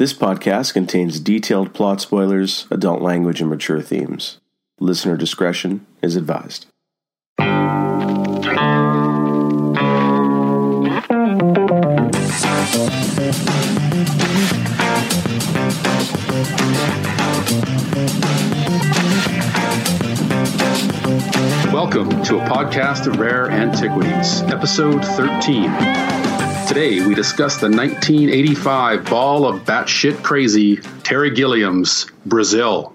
This podcast contains detailed plot spoilers, adult language, and mature themes. Listener discretion is advised. Welcome to a podcast of rare antiquities, episode 13. Today we discuss the 1985 ball of batshit crazy Terry Gilliam's Brazil.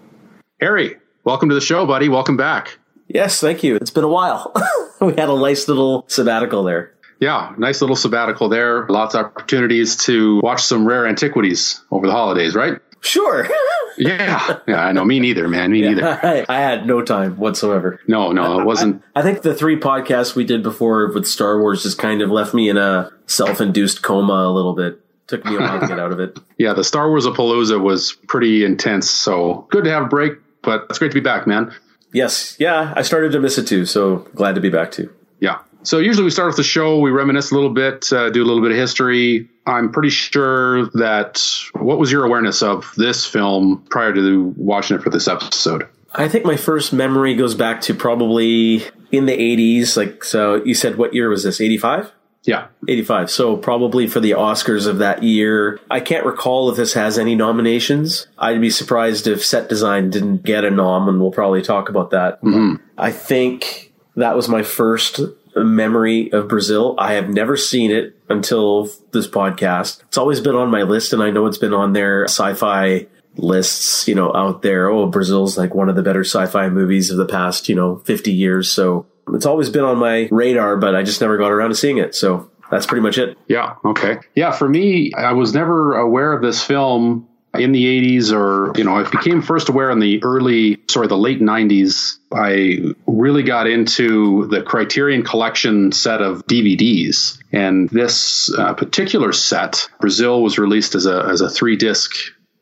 Harry, welcome to the show, buddy. Welcome back. Yes, thank you. It's been a while. we had a nice little sabbatical there. Yeah, nice little sabbatical there. Lots of opportunities to watch some rare antiquities over the holidays, right? Sure. Yeah, yeah. I know. Me neither, man. Me neither. I, I had no time whatsoever. No, no, it wasn't. I, I think the three podcasts we did before with Star Wars just kind of left me in a self-induced coma a little bit. Took me a while to get out of it. Yeah, the Star Wars Palooza was pretty intense. So good to have a break, but it's great to be back, man. Yes, yeah, I started to miss it too. So glad to be back too. Yeah. So usually we start off the show, we reminisce a little bit, uh, do a little bit of history. I'm pretty sure that what was your awareness of this film prior to watching it for this episode? I think my first memory goes back to probably in the 80s. Like, so you said, what year was this? 85? Yeah. 85. So probably for the Oscars of that year. I can't recall if this has any nominations. I'd be surprised if set design didn't get a nom, and we'll probably talk about that. Mhm. I think that was my first memory of Brazil. I have never seen it until this podcast. It's always been on my list, and I know it's been on their sci-fi lists, you know, out there. Oh, Brazil's like one of the better sci-fi movies of the past, you know, 50 years. So it's always been on my radar, but I just never got around to seeing it. So that's pretty much it. Yeah. Okay. Yeah. For me, I was never aware of this film in the 80s or, you know, I became first aware in the early, sorry, the late 90s. I really got into the Criterion Collection set of DVDs. And this uh, particular set, Brazil, was released as a, as a three disc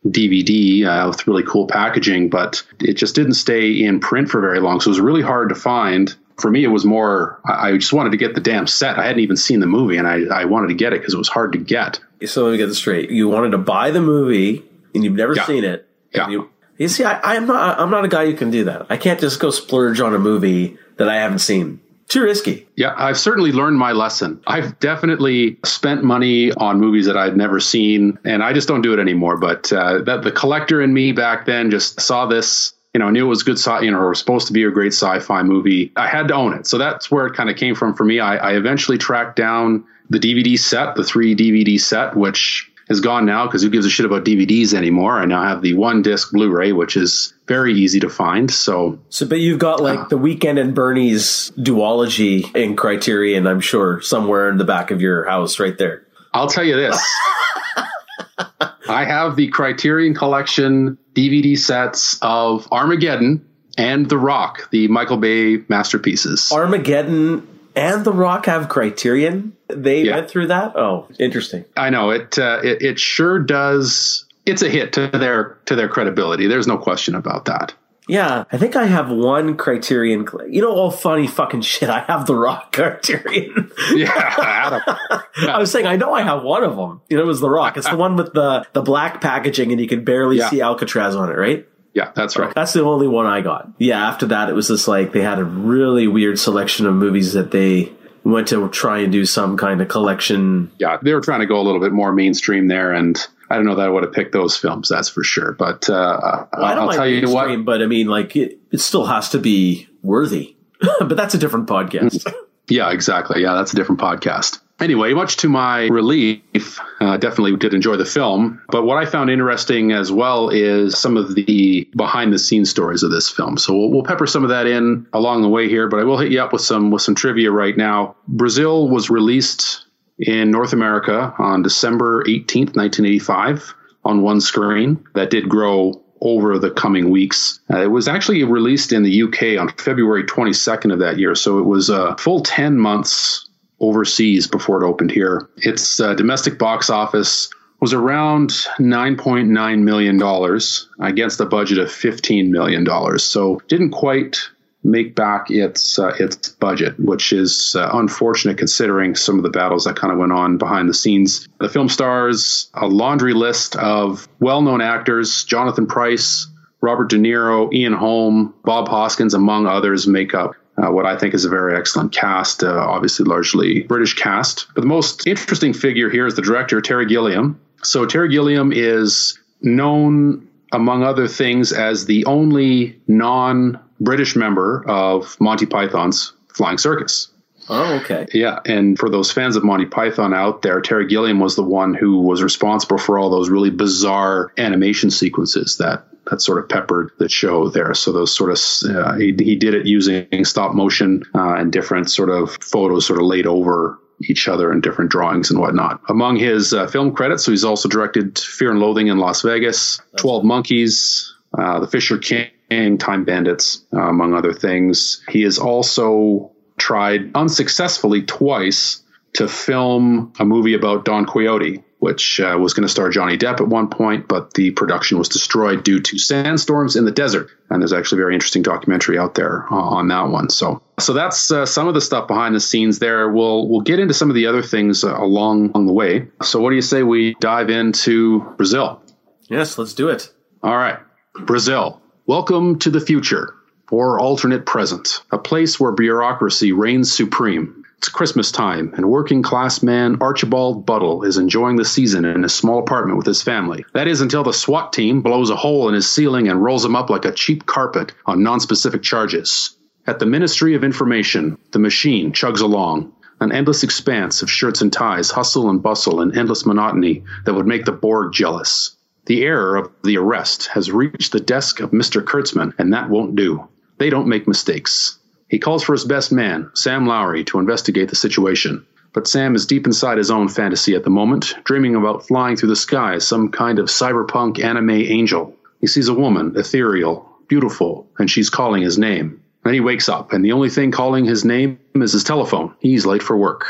DVD uh, with really cool packaging, but it just didn't stay in print for very long. So it was really hard to find. For me, it was more, I just wanted to get the damn set. I hadn't even seen the movie and I, I wanted to get it because it was hard to get. So let me get this straight. You wanted to buy the movie and you've never Yeah. seen it. Yeah. You, you see, I, I'm not, I'm not a guy who can do that. I can't just go splurge on a movie that I haven't seen. Too risky. Yeah, I've certainly learned my lesson. I've definitely spent money on movies that I've never seen, and I just don't do it anymore. But uh, that the collector in me back then just saw this, you know, knew it was good, sci- you know, or was supposed to be a great sci-fi movie. I had to own it, so that's where it kind of came from for me. I, I eventually tracked down the DVD set, the three DVD set, which is gone now because who gives a shit about DVDs anymore? I now have the one disc Blu-ray, which is very easy to find. So So, but you've got like ah. the Weekend at Bernie's duology in Criterion, I'm sure, somewhere in the back of your house, right there. I'll tell you this. I have the Criterion Collection DVD sets of Armageddon and The Rock, the Michael Bay masterpieces. Armageddon and The Rock have Criterion. They Yeah. went through that. Oh, interesting. I know it, uh, it. It sure does. It's a hit to their to their credibility. There's no question about that. Yeah, I think I have one Criterion. You know, all funny fucking shit. I have The Rock Criterion. Yeah. I was saying I know I have one of them. You know, it was The Rock. It's the one with the the black packaging and you can barely Yeah. see Alcatraz on it, right? Yeah, that's right. That's the only one I got. Yeah, after that, it was just like they had a really weird selection of movies that they went to try and do some kind of collection. Yeah, they were trying to go a little bit more mainstream there, and I don't know that I would have picked those films. That's for sure. But uh, Well, I don't I'll tell you what. but I mean, like it, it still has to be worthy. but that's a different podcast. Yeah, exactly. Yeah, that's a different podcast. Anyway, much to my relief, uh, definitely did enjoy the film. But what I found interesting as well is some of the behind the scenes stories of this film. So we'll, we'll pepper some of that in along the way here. But I will hit you up with some with some trivia right now. Brazil was released in North America on December 18th, 1985, on one screen. That did grow over the coming weeks. Uh, it was actually released in the UK on February 22nd of that year. So it was a full 10 months overseas before it opened here. Its uh, domestic box office was around $9.9 million against a budget of $15 million. So didn't quite make back its uh, its budget, which is uh, unfortunate considering some of the battles that kind of went on behind the scenes. The film stars a laundry list of well-known actors: Jonathan Pryce, Robert De Niro, Ian Holm, Bob Hoskins, among others, make up uh, what I think is a very excellent cast, uh, obviously largely British cast. But the most interesting figure here is the director, Terry Gilliam. So Terry Gilliam is known, among other things, as the only non British member of Monty Python's Flying Circus. Oh, okay. Yeah, and for those fans of Monty Python out there, Terry Gilliam was the one who was responsible for all those really bizarre animation sequences that that sort of peppered the show there. So those sort of uh, he, he did it using stop motion uh, and different sort of photos sort of laid over each other in different drawings and whatnot. Among his uh, film credits, so he's also directed Fear and Loathing in Las Vegas, Twelve Monkeys, uh, The Fisher King Time Bandits, uh, among other things. He is also tried unsuccessfully twice to film a movie about Don Quixote, which uh, was going to star Johnny Depp at one point, but the production was destroyed due to sandstorms in the desert. And there's actually a very interesting documentary out there uh, on that one. So, so that's uh, some of the stuff behind the scenes there. We'll we'll get into some of the other things uh, along along the way. So, what do you say we dive into Brazil? Yes, let's do it. All right, Brazil. Welcome to the future, or alternate present, a place where bureaucracy reigns supreme. It's Christmas time, and working class man Archibald Buttle is enjoying the season in a small apartment with his family. That is until the SWAT team blows a hole in his ceiling and rolls him up like a cheap carpet on non-specific charges. At the Ministry of Information, the machine chugs along. An endless expanse of shirts and ties, hustle and bustle, and endless monotony that would make the Borg jealous. The error of the arrest has reached the desk of Mr. Kurtzman, and that won't do. They don't make mistakes. He calls for his best man, Sam Lowry, to investigate the situation. But Sam is deep inside his own fantasy at the moment, dreaming about flying through the sky as some kind of cyberpunk anime angel. He sees a woman, ethereal, beautiful, and she's calling his name. Then he wakes up, and the only thing calling his name is his telephone. He's late for work.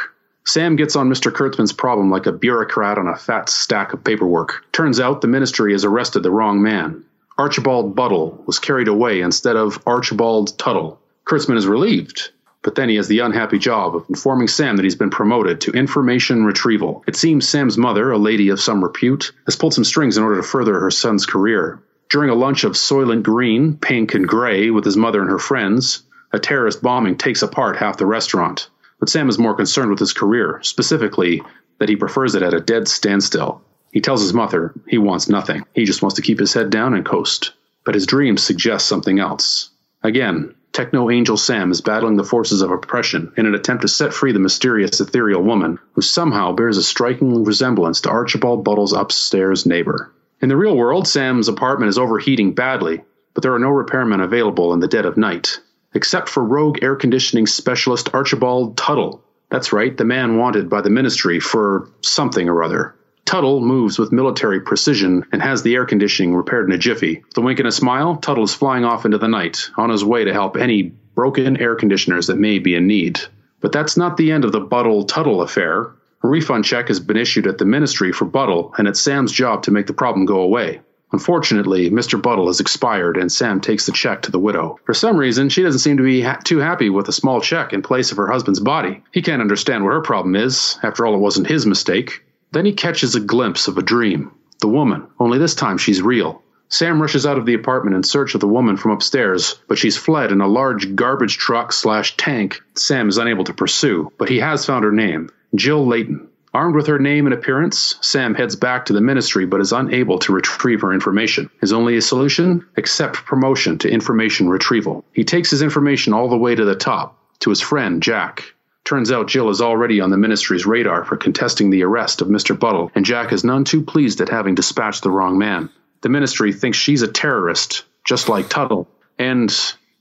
Sam gets on Mr. Kurtzman's problem like a bureaucrat on a fat stack of paperwork. Turns out the ministry has arrested the wrong man. Archibald Buttle was carried away instead of Archibald Tuttle. Kurtzman is relieved, but then he has the unhappy job of informing Sam that he's been promoted to information retrieval. It seems Sam's mother, a lady of some repute, has pulled some strings in order to further her son's career. During a lunch of Soylent Green, pink, and gray with his mother and her friends, a terrorist bombing takes apart half the restaurant. But Sam is more concerned with his career, specifically that he prefers it at a dead standstill. He tells his mother he wants nothing. He just wants to keep his head down and coast. But his dreams suggest something else. Again, Techno Angel Sam is battling the forces of oppression in an attempt to set free the mysterious ethereal woman who somehow bears a striking resemblance to Archibald Buttle's upstairs neighbor. In the real world, Sam's apartment is overheating badly, but there are no repairmen available in the dead of night except for rogue air conditioning specialist Archibald Tuttle. That's right, the man wanted by the ministry for something or other. Tuttle moves with military precision and has the air conditioning repaired in a jiffy. With a wink and a smile, Tuttle is flying off into the night, on his way to help any broken air conditioners that may be in need. But that's not the end of the Buttle Tuttle affair. A refund check has been issued at the ministry for Buttle, and it's Sam's job to make the problem go away. Unfortunately, Mr. Buttle has expired and Sam takes the check to the widow. For some reason, she doesn't seem to be ha- too happy with a small check in place of her husband's body. He can't understand what her problem is. After all, it wasn't his mistake. Then he catches a glimpse of a dream. The woman, only this time she's real. Sam rushes out of the apartment in search of the woman from upstairs, but she's fled in a large garbage truck slash tank Sam is unable to pursue. But he has found her name Jill Layton. Armed with her name and appearance, Sam heads back to the ministry but is unable to retrieve her information. His only solution? Accept promotion to information retrieval. He takes his information all the way to the top, to his friend Jack. Turns out Jill is already on the ministry's radar for contesting the arrest of Mr. Buttle, and Jack is none too pleased at having dispatched the wrong man. The ministry thinks she's a terrorist, just like Tuttle. And,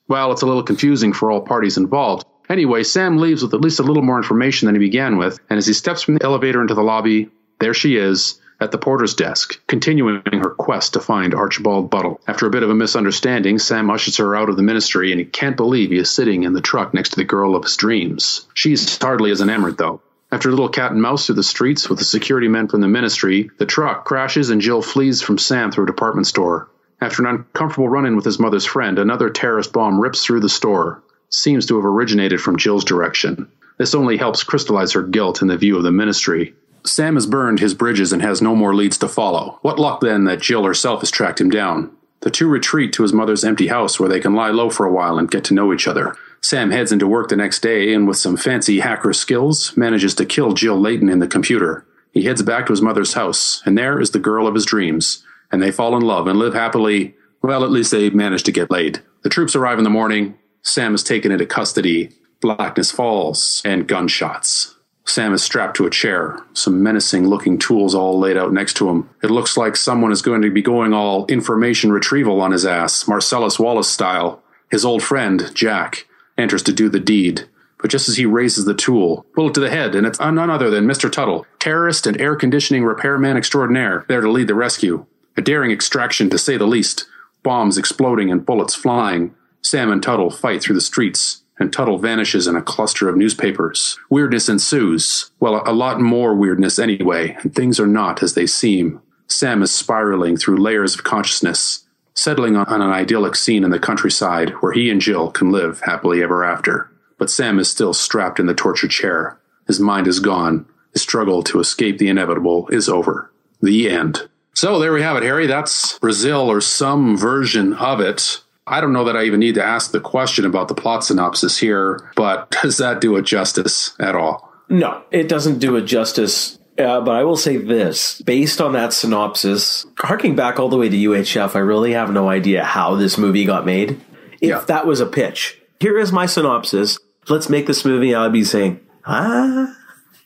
well, it's a little confusing for all parties involved. Anyway, Sam leaves with at least a little more information than he began with, and as he steps from the elevator into the lobby, there she is, at the porter's desk, continuing her quest to find Archibald Buttle. After a bit of a misunderstanding, Sam ushers her out of the ministry, and he can't believe he is sitting in the truck next to the girl of his dreams. She's hardly as enamored, though. After a little cat and mouse through the streets with the security men from the ministry, the truck crashes and Jill flees from Sam through a department store. After an uncomfortable run in with his mother's friend, another terrorist bomb rips through the store. Seems to have originated from Jill's direction. This only helps crystallize her guilt in the view of the ministry. Sam has burned his bridges and has no more leads to follow. What luck then that Jill herself has tracked him down. The two retreat to his mother's empty house where they can lie low for a while and get to know each other. Sam heads into work the next day and, with some fancy hacker skills, manages to kill Jill Layton in the computer. He heads back to his mother's house, and there is the girl of his dreams. And they fall in love and live happily. Well, at least they manage to get laid. The troops arrive in the morning. Sam is taken into custody. Blackness falls, and gunshots. Sam is strapped to a chair, some menacing looking tools all laid out next to him. It looks like someone is going to be going all information retrieval on his ass, Marcellus Wallace style. His old friend, Jack, enters to do the deed. But just as he raises the tool, bullet to the head, and it's none other than Mr. Tuttle, terrorist and air conditioning repairman extraordinaire, there to lead the rescue. A daring extraction, to say the least. Bombs exploding and bullets flying. Sam and Tuttle fight through the streets, and Tuttle vanishes in a cluster of newspapers. Weirdness ensues. Well, a lot more weirdness anyway, and things are not as they seem. Sam is spiraling through layers of consciousness, settling on an idyllic scene in the countryside where he and Jill can live happily ever after. But Sam is still strapped in the torture chair. His mind is gone. His struggle to escape the inevitable is over. The end. So there we have it, Harry. That's Brazil or some version of it. I don't know that I even need to ask the question about the plot synopsis here, but does that do it justice at all? No, it doesn't do it justice. Uh, but I will say this based on that synopsis, harking back all the way to UHF, I really have no idea how this movie got made. If Yeah. that was a pitch, here is my synopsis. Let's make this movie. I'd be saying, ah.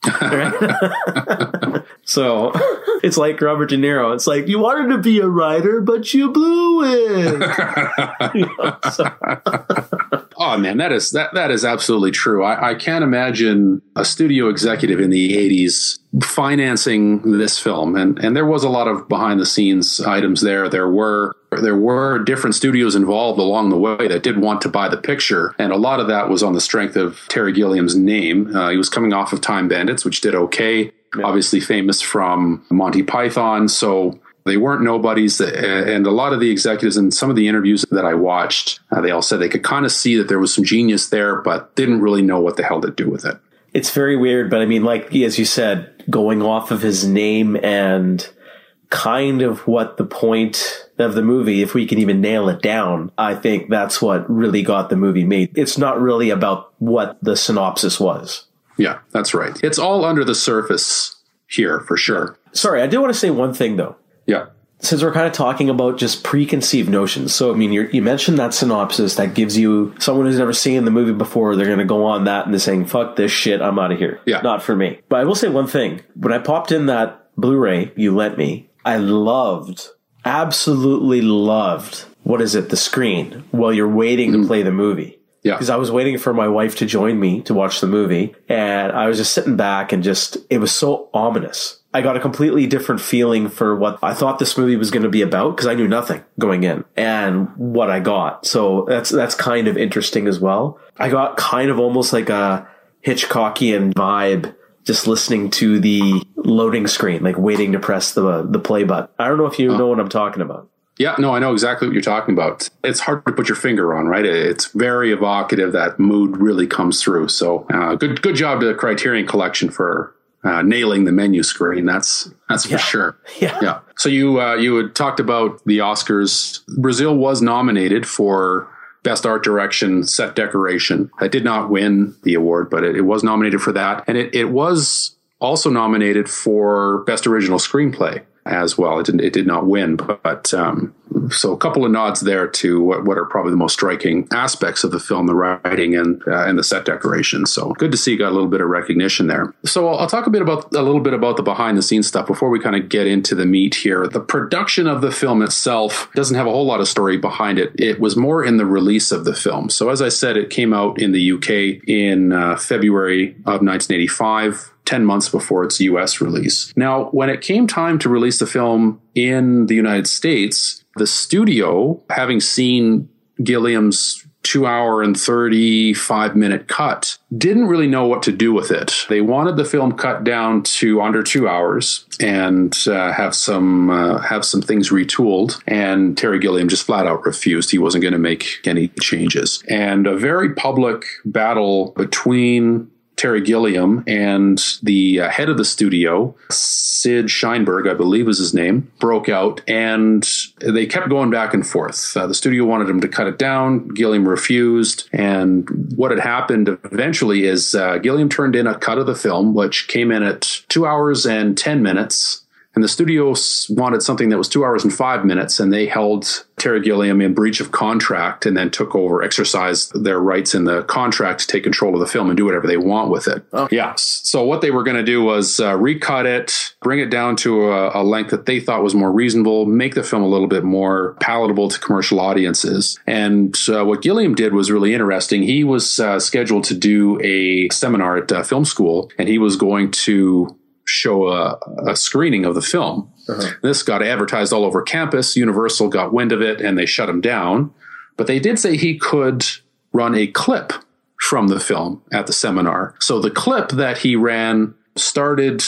Right? so it's like Robert De Niro. It's like you wanted to be a writer, but you blew it. You know, so- Oh man, that is that that is absolutely true. I, I can't imagine a studio executive in the '80s financing this film, and and there was a lot of behind the scenes items there. There were there were different studios involved along the way that did want to buy the picture, and a lot of that was on the strength of Terry Gilliam's name. Uh, he was coming off of Time Bandits, which did okay. Obviously famous from Monty Python, so they weren't nobodies, uh, and a lot of the executives in some of the interviews that I watched, uh, they all said they could kind of see that there was some genius there, but didn't really know what the hell to do with it. it's very weird, but I mean, like as you said, going off of his name and kind of what the point of the movie, if we can even nail it down, I think that's what really got the movie made. It's not really about what the synopsis was. Yeah, that's right. It's all under the surface here for sure. Sorry, I do want to say one thing though. Yeah. Since we're kind of talking about just preconceived notions, so I mean, you're, you mentioned that synopsis that gives you someone who's never seen the movie before. They're going to go on that and they're saying, "Fuck this shit, I'm out of here." Yeah. not for me. But I will say one thing: when I popped in that Blu-ray you lent me, I loved, absolutely loved. What is it? The screen while you're waiting to mm-hmm. play the movie. Yeah. Because I was waiting for my wife to join me to watch the movie, and I was just sitting back and just, it was so ominous. I got a completely different feeling for what I thought this movie was going to be about because I knew nothing going in and what I got. So that's, that's kind of interesting as well. I got kind of almost like a Hitchcockian vibe just listening to the loading screen, like waiting to press the, the play button. I don't know if you know what I'm talking about. Yeah, no, I know exactly what you're talking about. It's hard to put your finger on, right? It's very evocative. That mood really comes through. So, uh, good, good job to the Criterion Collection for uh, nailing the menu screen. That's that's for sure. Yeah. Yeah. So you uh, you had talked about the Oscars. Brazil was nominated for Best Art Direction Set Decoration. I did not win the award, but it, it was nominated for that, and it, it was also nominated for Best Original Screenplay as well. It didn't it did not win, but um, so a couple of nods there to what, what are probably the most striking aspects of the film, the writing and uh, and the set decoration. So good to see you got a little bit of recognition there. So I'll, I'll talk a bit about a little bit about the behind the scenes stuff before we kind of get into the meat here. The production of the film itself doesn't have a whole lot of story behind it. It was more in the release of the film. So as I said, it came out in the UK in uh, February of 1985. 10 months before its US release. Now, when it came time to release the film in the United States, the studio, having seen Gilliam's two hour and 35 minute cut didn't really know what to do with it. They wanted the film cut down to under two hours and uh, have some uh, have some things retooled. And Terry Gilliam just flat out refused. He wasn't going to make any changes. And a very public battle between Terry Gilliam and the uh, head of the studio, Sid Sheinberg, I believe is his name, broke out and they kept going back and forth. Uh, the studio wanted him to cut it down. Gilliam refused. And what had happened eventually is uh, Gilliam turned in a cut of the film, which came in at two hours and 10 minutes. And the studio wanted something that was two hours and five minutes, and they held Terry Gilliam in breach of contract and then took over, exercised their rights in the contract to take control of the film and do whatever they want with it. Oh. Yeah. So what they were going to do was uh, recut it, bring it down to a, a, length that they thought was more reasonable, make the film a little bit more palatable to commercial audiences. And uh, what Gilliam did was really interesting. He was uh, scheduled to do a seminar at uh, film school, and he was going to show a, a screening of the film. Uh-huh. This got advertised all over campus. Universal got wind of it and they shut him down. But they did say he could run a clip from the film at the seminar. So the clip that he ran started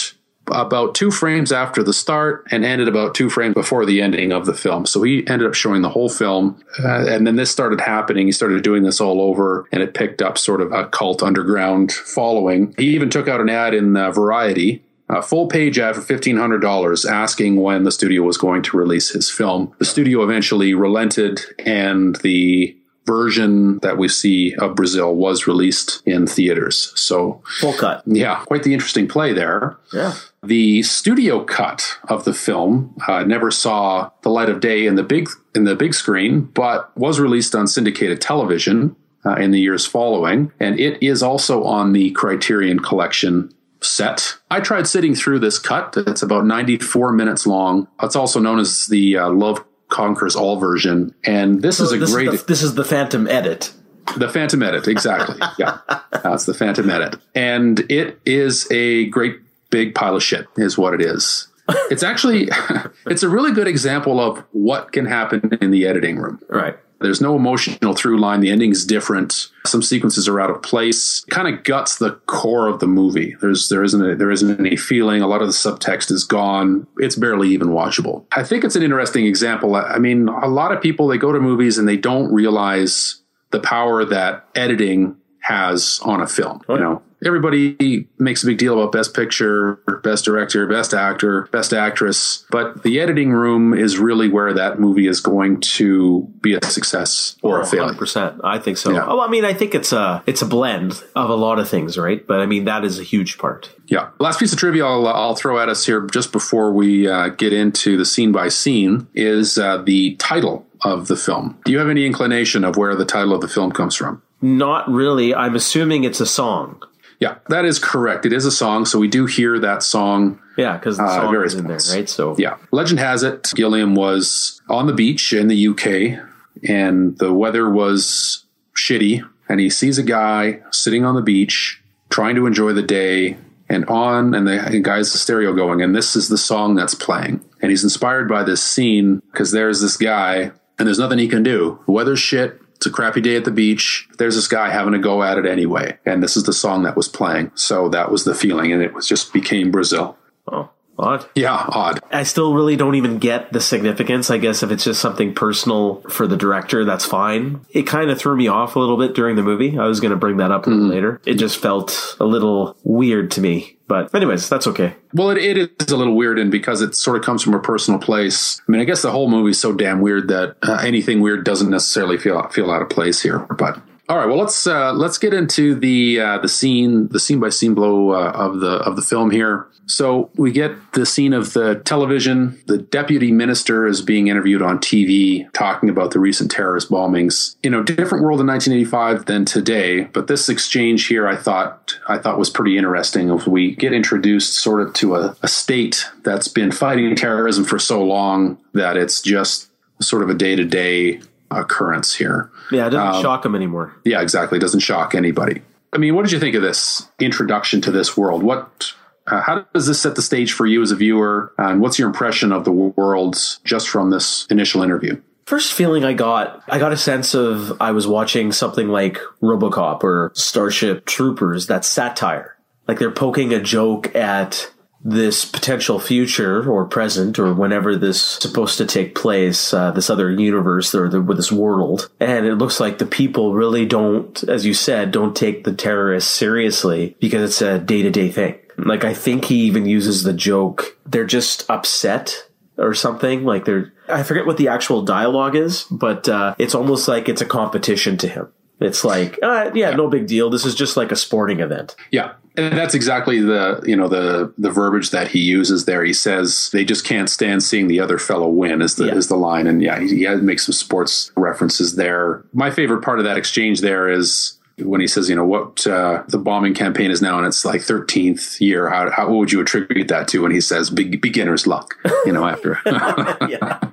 about two frames after the start and ended about two frames before the ending of the film. So he ended up showing the whole film. Uh, and then this started happening. He started doing this all over and it picked up sort of a cult underground following. He even took out an ad in uh, Variety a full page ad for $1,500 asking when the studio was going to release his film. The studio eventually relented and the version that we see of Brazil was released in theaters. So full cut. Yeah, quite the interesting play there. Yeah. The studio cut of the film uh, never saw the light of day in the big in the big screen, but was released on syndicated television uh, in the years following, and it is also on the Criterion Collection set. I tried sitting through this cut. It's about 94 minutes long. It's also known as the uh, Love Conquers All version. And this so is a this great. Is the, this is the Phantom Edit. The Phantom Edit, exactly. yeah. That's the Phantom Edit. And it is a great big pile of shit, is what it is. It's actually, it's a really good example of what can happen in the editing room. Right. There's no emotional through line. The ending's different. Some sequences are out of place. Kind of guts the core of the movie. There's there isn't a, there isn't any feeling. A lot of the subtext is gone. It's barely even watchable. I think it's an interesting example. I mean, a lot of people they go to movies and they don't realize the power that editing has on a film. You know, everybody makes a big deal about best picture, best director, best actor, best actress, but the editing room is really where that movie is going to be a success or oh, a failure. percent I think so. Yeah. Oh, I mean, I think it's a it's a blend of a lot of things, right? But I mean, that is a huge part. Yeah. Last piece of trivia I'll, I'll throw at us here just before we uh, get into the scene by scene is uh, the title of the film. Do you have any inclination of where the title of the film comes from? Not really. I'm assuming it's a song. Yeah, that is correct. It is a song, so we do hear that song. Yeah, because the uh, song uh, is in there, right? So yeah, legend has it Gilliam was on the beach in the UK, and the weather was shitty, and he sees a guy sitting on the beach trying to enjoy the day, and on, and the guy's the stereo going, and this is the song that's playing, and he's inspired by this scene because there's this guy, and there's nothing he can do. The weather's shit it's a crappy day at the beach. There's this guy having a go at it anyway. And this is the song that was playing. So that was the feeling. And it was just became Brazil. Oh. Odd. Yeah, odd. I still really don't even get the significance. I guess if it's just something personal for the director, that's fine. It kind of threw me off a little bit during the movie. I was going to bring that up mm. later. It just felt a little weird to me. But anyways, that's okay. Well, it, it is a little weird, and because it sort of comes from a personal place. I mean, I guess the whole movie's so damn weird that uh, anything weird doesn't necessarily feel feel out of place here. But all right, well let's uh, let's get into the uh, the scene the scene by scene blow uh, of the of the film here. So we get the scene of the television. The deputy minister is being interviewed on TV talking about the recent terrorist bombings. You know, different world in 1985 than today, but this exchange here I thought I thought was pretty interesting. If we get introduced sort of to a, a state that's been fighting terrorism for so long that it's just sort of a day to day occurrence here. Yeah, it doesn't um, shock them anymore. Yeah, exactly. It doesn't shock anybody. I mean, what did you think of this introduction to this world? What uh, how does this set the stage for you as a viewer? And what's your impression of the world just from this initial interview? first feeling I got, I got a sense of I was watching something like Robocop or Starship Troopers, that satire. Like they're poking a joke at this potential future or present or whenever this is supposed to take place, uh, this other universe or the, this world. And it looks like the people really don't, as you said, don't take the terrorists seriously because it's a day to day thing. Like I think he even uses the joke, they're just upset or something. Like they're, I forget what the actual dialogue is, but, uh, it's almost like it's a competition to him. It's like, uh, yeah, no big deal. This is just like a sporting event. Yeah. And that's exactly the you know the the verbiage that he uses there. He says they just can't stand seeing the other fellow win is the Yeah. is the line, and yeah, he, he makes some sports references there. My favorite part of that exchange there is when he says, you know, what uh, the bombing campaign is now in its like thirteenth year. How, how what would you attribute that to? And he says, Be- beginner's luck. You know, after yeah.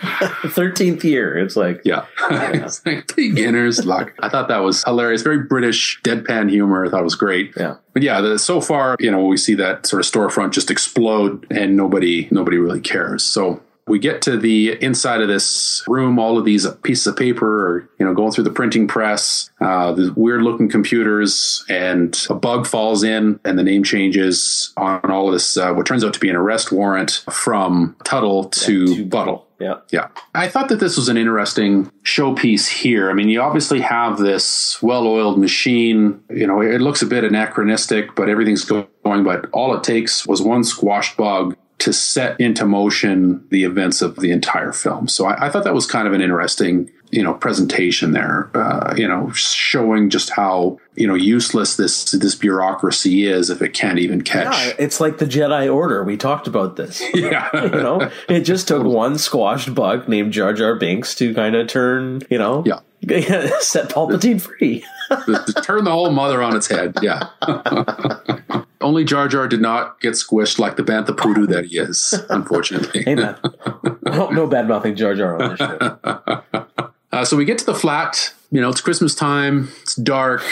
13th year. It's like, yeah, it's like beginner's luck. I thought that was hilarious. Very British deadpan humor. I thought it was great. yeah. But yeah, the, so far, you know, we see that sort of storefront just explode, and nobody nobody really cares. So we get to the inside of this room, all of these pieces of paper are, you know, going through the printing press, uh, the weird looking computers, and a bug falls in, and the name changes on all of this, uh, what turns out to be an arrest warrant from Tuttle to, to Buttle. Yeah. Yeah. I thought that this was an interesting showpiece here. I mean, you obviously have this well oiled machine. You know, it looks a bit anachronistic, but everything's going. But all it takes was one squashed bug to set into motion the events of the entire film. So I, I thought that was kind of an interesting, you know, presentation there. Uh, you know, showing just how you know useless this this bureaucracy is if it can't even catch. Yeah, it's like the Jedi Order. We talked about this. Yeah. you know, it just took one squashed bug named Jar Jar Binks to kind of turn, you know, Yeah. set Palpatine free. turn the whole mother on its head. Yeah. Only Jar Jar did not get squished like the Bantha Poodoo that he is, unfortunately. Amen. no, no bad mouthing Jar Jar on this show. Uh, so we get to the flat. You know, it's Christmas time. It's dark,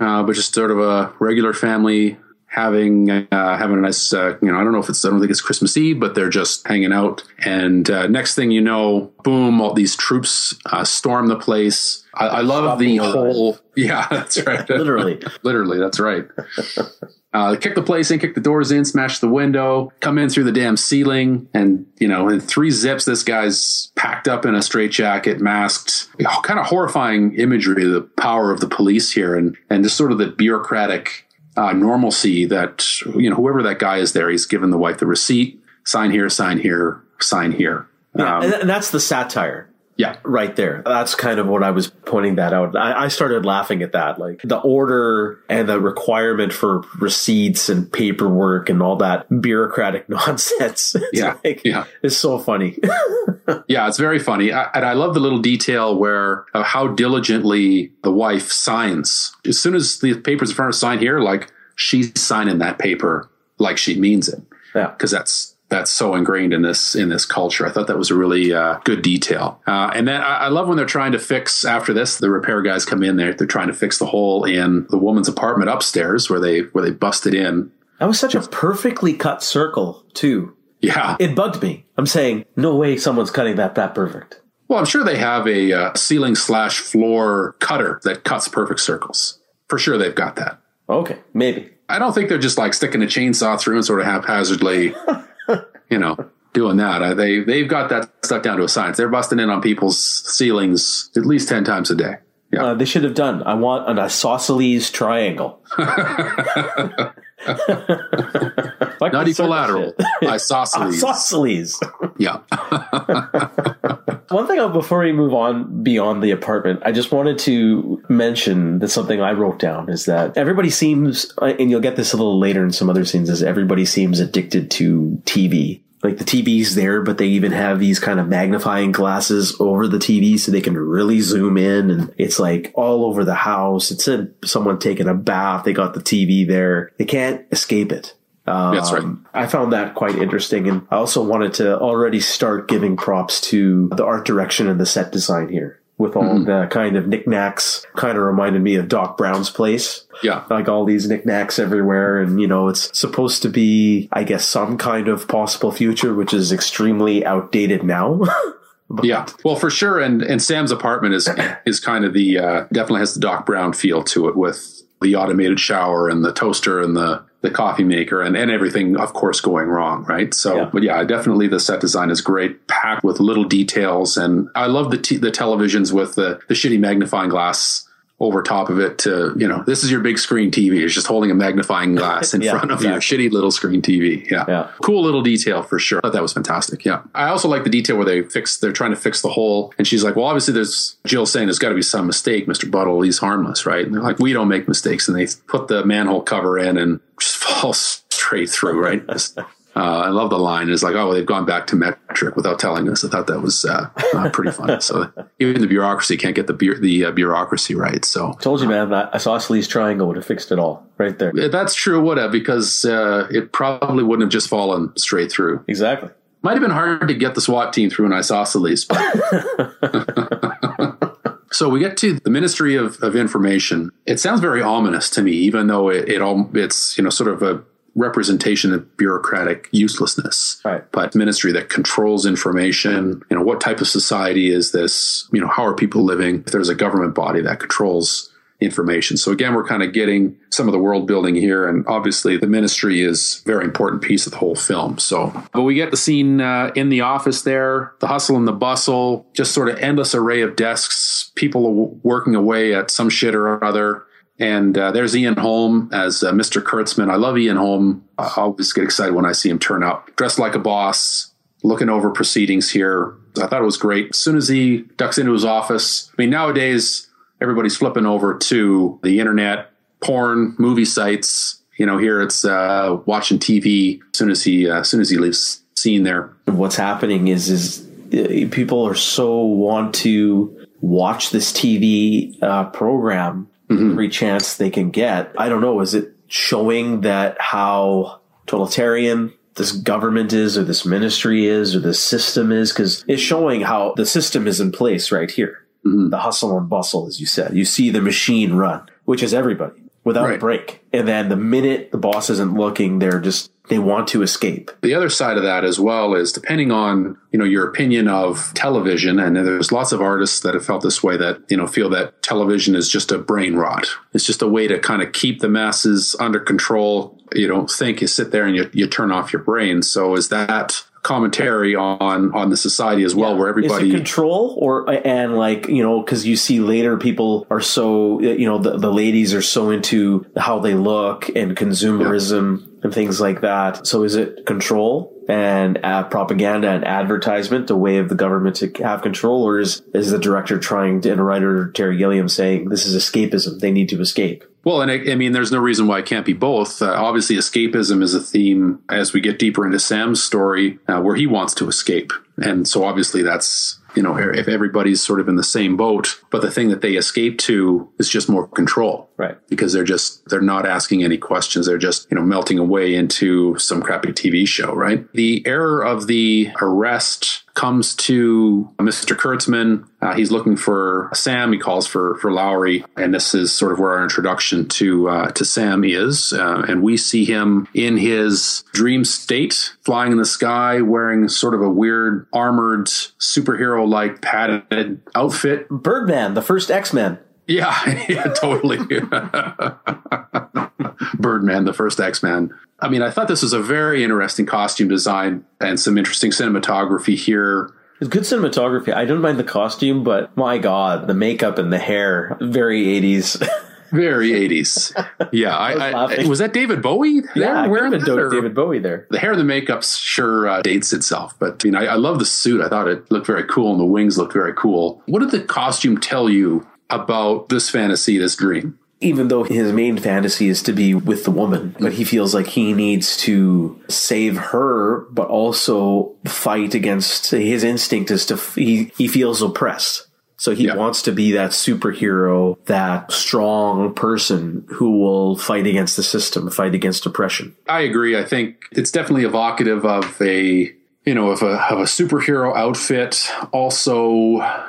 uh, but just sort of a regular family having uh, having a nice. Uh, you know, I don't know if it's. I don't think it's Christmas Eve, but they're just hanging out. And uh, next thing you know, boom! All these troops uh, storm the place. I, I love the whole. Yeah, that's right. Literally. Literally, that's right. Uh, kick the place in, kick the doors in, smash the window, come in through the damn ceiling, and you know, in three zips, this guy's packed up in a straitjacket, masked. Kind of horrifying imagery of the power of the police here, and and just sort of the bureaucratic uh, normalcy that you know, whoever that guy is there, he's given the wife the receipt, sign here, sign here, sign here. Um, and, and that's the satire. Yeah, right there. That's kind of what I was pointing that out. I, I started laughing at that, like the order and the requirement for receipts and paperwork and all that bureaucratic nonsense. It's Yeah, like, yeah. it's so funny. Yeah, it's very funny. I, and I love the little detail where uh, how diligently the wife signs. As soon as the paper's in front of her sign here, like she's signing that paper like she means it. yeah. Because that's that's so ingrained in this in this culture. I thought that was a really uh, good detail. Uh, and then I, I love when they're trying to fix after this. The repair guys come in there. They're trying to fix the hole in the woman's apartment upstairs where they where they busted in. That was such a perfectly cut circle, too. Yeah. It bugged me. I'm saying, no way someone's cutting that that perfect. Well, I'm sure they have a uh, ceiling slash floor cutter that cuts perfect circles. For sure, they've got that. Okay, maybe. I don't think they're just like sticking a chainsaw through and sort of haphazardly, you know, doing that. They they've got that stuff down to a science. They're busting in on people's ceilings at least ten times a day. Yeah, Uh, they should have done. I want an isosceles triangle. Like not equilateral, isosceles. Isosceles. yeah, One thing uh, before we move on beyond the apartment, I just wanted to mention that something I wrote down is that everybody seems, uh, and you'll get this a little later in some other scenes, is everybody seems addicted to TV. Like the TV's there, but they even have these kind of magnifying glasses over the TV so they can really zoom in and it's like all over the house. It's in someone taking a bath. They got the TV there. They can't escape it. Um, That's right. I found that quite interesting. And I also wanted to already start giving props to the art direction and the set design here with all Mm-hmm. the kind of knickknacks. Kind of reminded me of Doc Brown's place. yeah, Like all these knickknacks everywhere. And, you know, it's supposed to be, I guess, some kind of possible future, which is extremely outdated now. But Yeah, well, for sure, and and Sam's apartment is is kind of the uh, definitely has the Doc Brown feel to it with the automated shower and the toaster and the the coffee maker and, and everything, of course, going wrong, right? So, Yeah. but yeah, definitely the set design is great, packed with little details, and I love the t- the televisions with the the shitty magnifying glass over top of it to you know this is your big screen TV. It's just holding a magnifying glass in Yeah, front of your shitty little screen TV. Yeah. Yeah. Cool little detail for sure. I thought that was fantastic. Yeah. I also like the detail where they fix, they're trying to fix the hole. And she's like, well, obviously there's, Jill saying there's got to be some mistake. Mr. Buttle, he's harmless, right? And they're like, we don't make mistakes. And they put the manhole cover in and falls straight through, right? Uh, I love the line. It's like, oh, they've gone back to metric without telling us. I thought that was uh, uh, pretty fun. So even the bureaucracy can't get the bu- the uh, bureaucracy right. So Told you, man. I isosceles triangle would have fixed it all right there. that's true, would have, because uh, it probably wouldn't have just fallen straight through. Exactly. Might have been hard to get the SWAT team through an isosceles. But so we get to the Ministry of, of Information. It sounds very ominous to me, even though it, it all it's you know sort of a representation of bureaucratic uselessness. Right. But ministry that controls information. You know, what type of society is this? You know, how are people living? If there's a government body that controls information. So again, we're kind of getting some of the world building here, and obviously the ministry is a very important piece of the whole film. So, but we get the scene uh, in the office there, the hustle and the bustle, just sort of endless array of desks, people working away at some shit or other. And uh, there's Ian Holm as uh, Mr. Kurtzman. I love Ian Holm. I always get excited when I see him turn up, dressed like a boss, looking over proceedings here. I thought it was great. As soon as he ducks into his office, I mean, nowadays everybody's flipping over to the internet, porn, movie sites. You know, here it's uh, watching TV. As soon as he, uh, as soon as he leaves scene there, What's happening is is uh, people are so want to watch this TV uh, program every chance they can get. I don't know. Is it showing that how totalitarian this government is, or this ministry is, or this system is? Because it's showing how the system is in place right here. Mm-hmm. The hustle and bustle, as you said. You see the machine run, which is everybody without a break. And then the minute the boss isn't looking, they're just they want to escape. the other side of that as well is depending on you know your opinion of television and there's lots of artists that have felt this way that you know feel that television is just a brain rot it's just a way to kind of keep the masses under control you don't think you sit there and you, you turn off your brain so is that commentary on on the society as well where everybody it control or and like you know because you see later people are so you know the, the ladies are so into how they look and consumerism and things like that. So is it control and uh, propaganda and advertisement, a way of the government to have control, or is is the director trying to and writer Terry Gilliam saying this is escapism? They need to escape. Well, and I, I mean, there's no reason why it can't be both. Uh, obviously, escapism is a theme as we get deeper into Sam's story, uh, where he wants to escape, and so obviously that's you know if everybody's sort of in the same boat, but the thing that they escape to is just more control, Right. Because they're just they're not asking any questions. They're just you know melting away into some crappy TV show, right? The error of the arrest comes to Mr. Kurtzman. Uh, he's looking for Sam. He calls for for Lowry, and this is sort of where our introduction to uh, to Sam is. Uh, and we see him in his dream state, flying in the sky, wearing sort of a weird armored superhero like padded outfit. Birdman, the first X Men. Yeah, yeah, totally. Birdman, the first X Man. I mean, I thought this was a very interesting costume design and some interesting cinematography here. It's good cinematography. I don't mind the costume, but my God, the makeup and the hair, very 80s. Very 80s. Yeah, I, was I, laughing. was that David Bowie? there yeah, wearing good that, or- David Bowie there. The hair and the makeup sure uh, dates itself, but I mean, I, I love the suit. I thought it looked very cool, and the wings looked very cool. What did the costume tell you about this fantasy, this dream? even though his main fantasy is to be with the woman, but he feels like he needs to save her, but also fight against his instinct is to, he, he feels oppressed. So he Yeah. wants to be that superhero, that strong person who will fight against the system, fight against oppression. I agree. I think it's definitely evocative of a you know of a of a superhero outfit. Also,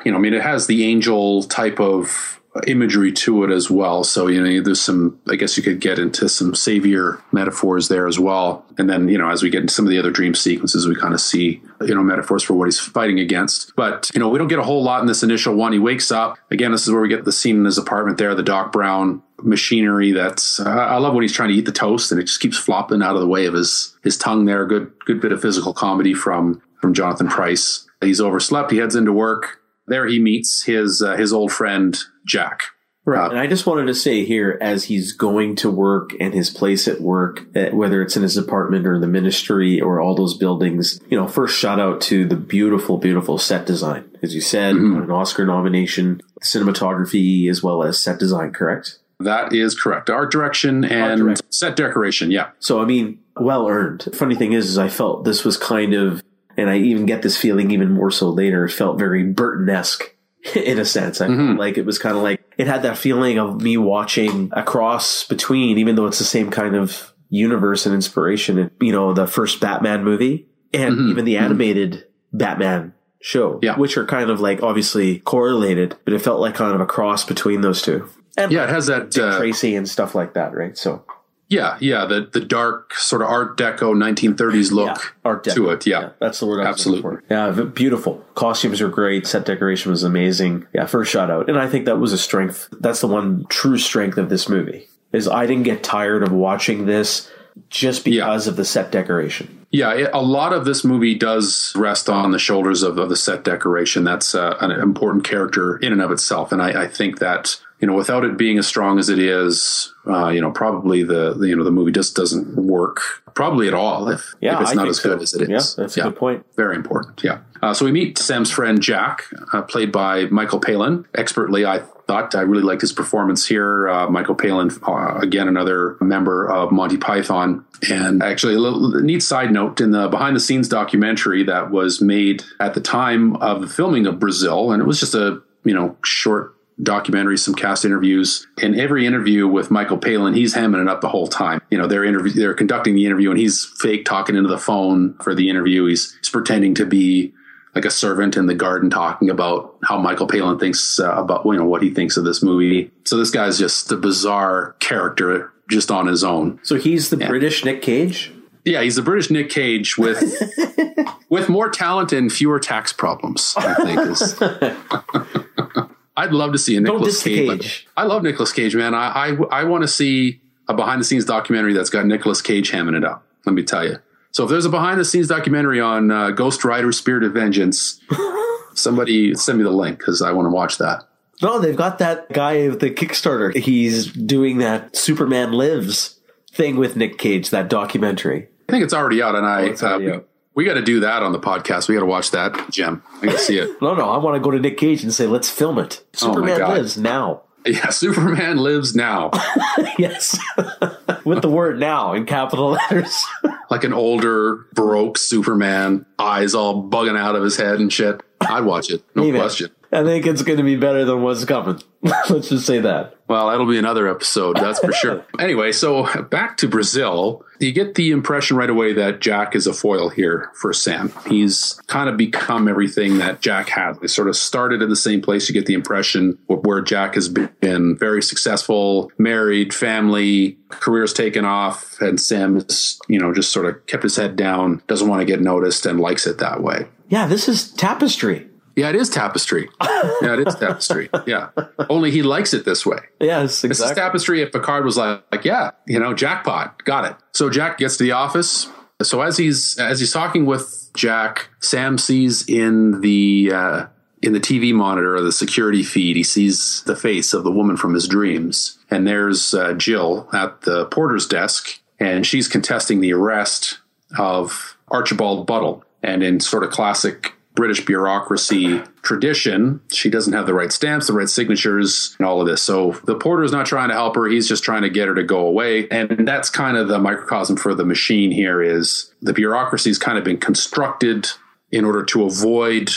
you know, I mean, it has the angel type of imagery to it as well. So, you know, there's some, I guess you could get into some savior metaphors there as well. And then, you know, as we get into some of the other dream sequences, we kind of see, you know, metaphors for what he's fighting against. But, you know, we don't get a whole lot in this initial one. He wakes up. Again, this is where we get the scene in his apartment there, the Doc Brown machinery that's uh, I love when he's trying to eat the toast and it just keeps flopping out of the way of his his tongue there good good bit of physical comedy from from Jonathan Pryce he's overslept he heads into work there he meets his uh, his old friend Jack Right. Uh, and I just wanted to say here, as he's going to work and his place at work, whether it's in his apartment or the ministry or all those buildings, you know, first shout out to the beautiful, beautiful set design. As you said, mm-hmm. an Oscar nomination, cinematography, as well as set design, correct? That is correct. Art direction and Art set decoration. Yeah. So, I mean, well earned. Funny thing is, is I felt this was kind of, and I even get this feeling even more so later, felt very Burton-esque in a sense. I mm-hmm. like it was kind of like it had that feeling of me watching a cross between, even though it's the same kind of universe and inspiration. You know, the first Batman movie and mm-hmm. even the mm-hmm. animated mm-hmm. Batman show, yeah. which are kind of like obviously correlated, but it felt like kind of a cross between those two. And yeah, it has that uh, Tracy and stuff like that, right? So yeah, yeah, the the dark sort of Art Deco 1930s look yeah, art Deco. to it. Yeah. yeah. that's the word. I Absolutely. Yeah, beautiful. Costumes are great. Set decoration was amazing. Yeah, first shot out, and I think that was a strength. That's the one true strength of this movie is I didn't get tired of watching this just because yeah. of the set decoration. Yeah, it, a lot of this movie does rest on the shoulders of, of the set decoration. That's uh, an important character in and of itself, and I, I think that you know, without it being as strong as it is, uh, you know, probably the, the, you know the movie just doesn't work probably at all if, yeah, if it's I not as so. good as it is. Yeah, that's yeah. a good point. Very important. Yeah. Uh, so we meet Sam's friend Jack, uh, played by Michael Palin, expertly. I thought I really liked his performance here. Uh, Michael Palin, uh, again, another member of Monty Python. And actually, a little neat side note in the behind the scenes documentary that was made at the time of the filming of Brazil, and it was just a you know short documentary, some cast interviews. In every interview with Michael Palin, he's hamming it up the whole time. You know, they're interview, they're conducting the interview, and he's fake talking into the phone for the interview. He's, he's pretending to be like a servant in the garden, talking about how Michael Palin thinks uh, about you know what he thinks of this movie. So this guy's just a bizarre character, just on his own. So he's the British Nick Cage. Yeah, he's the British Nick Cage with with more talent and fewer tax problems. I think is. I'd love to see a Nicolas Cage. Cage. I love Nicolas Cage, man. I I, I want to see a behind the scenes documentary that's got Nicolas Cage hamming it up. Let me tell you. So if there's a behind the scenes documentary on uh, Ghost Rider: Spirit of Vengeance, somebody send me the link because I want to watch that. No, they've got that guy with the Kickstarter. He's doing that Superman Lives thing with Nick Cage, that documentary. I think it's already out, and I oh, uh, we got to do that on the podcast. We got to watch that, Jim. I got to see it. no, no, I want to go to Nick Cage and say, let's film it. Oh Superman oh lives now. Yeah, Superman lives now. yes. With the word now in capital letters. like an older, broke Superman, eyes all bugging out of his head and shit. I'd watch it. No Even. question. I think it's going to be better than what's coming. Let's just say that. Well, that'll be another episode, that's for sure. anyway, so back to Brazil. You get the impression right away that Jack is a foil here for Sam. He's kind of become everything that Jack had. They sort of started in the same place. You get the impression where Jack has been very successful, married, family, career's taken off, and Sam is, you know, just sort of kept his head down, doesn't want to get noticed, and likes it that way. Yeah, this is tapestry. Yeah, it is tapestry. yeah, it is tapestry. Yeah. Only he likes it this way. Yes, exactly. This is tapestry if Picard was like, like, yeah, you know, jackpot, got it. So Jack gets to the office. So as he's as he's talking with Jack, Sam sees in the uh, in the TV monitor or the security feed, he sees the face of the woman from his dreams. And there's uh, Jill at the porter's desk, and she's contesting the arrest of Archibald Buttle. And in sort of classic British bureaucracy tradition. She doesn't have the right stamps, the right signatures, and all of this. So the porter is not trying to help her. He's just trying to get her to go away. And that's kind of the microcosm for the machine here is the bureaucracy's kind of been constructed in order to avoid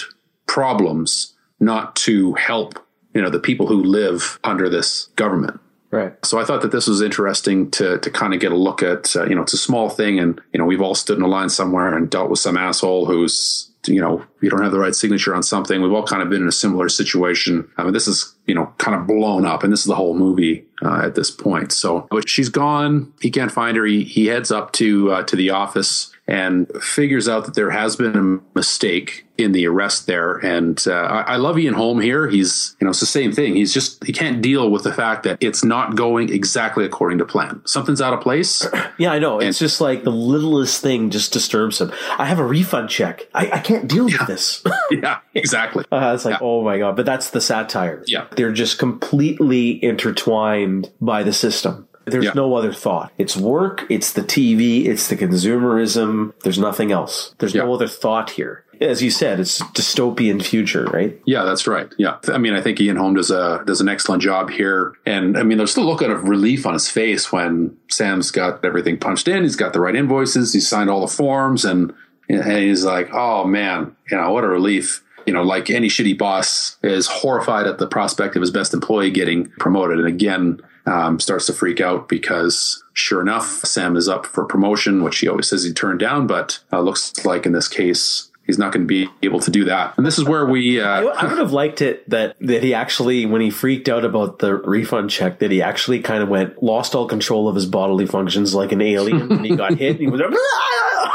problems, not to help, you know, the people who live under this government. Right. So I thought that this was interesting to to kind of get a look at. Uh, you know, it's a small thing, and you know, we've all stood in a line somewhere and dealt with some asshole who's you know, you don't have the right signature on something. We've all kind of been in a similar situation. I mean, this is, you know, kind of blown up. And this is the whole movie uh, at this point. So, but she's gone. He can't find her. He, he heads up to uh, to the office and figures out that there has been a mistake in the arrest there. And uh, I, I, love Ian Holm here. He's, you know, it's the same thing. He's just, he can't deal with the fact that it's not going exactly according to plan. Something's out of place. Yeah, I know. And, it's just like the littlest thing just disturbs him. I have a refund check. I, I can't deal yeah. with this. yeah, exactly. Uh, it's like, yeah. oh my God. But that's the satire. Yeah. They're just completely intertwined by the system. There's yeah. no other thought. It's work, it's the TV, it's the consumerism. There's nothing else. There's yeah. no other thought here. As you said, it's dystopian future, right? Yeah, that's right. Yeah. I mean, I think Ian Holm does a does an excellent job here. And I mean, there's still a look of relief on his face when Sam's got everything punched in, he's got the right invoices, he's signed all the forms and and he's like, "Oh man, you know, what a relief." you know, like any shitty boss is horrified at the prospect of his best employee getting promoted. And again, um, starts to freak out because sure enough, Sam is up for promotion, which he always says he turned down, but uh, looks like in this case, he's not going to be able to do that. And this is where we. Uh, I would have liked it that that he actually, when he freaked out about the refund check, that he actually kind of went lost all control of his bodily functions like an alien, and he got hit. And he was.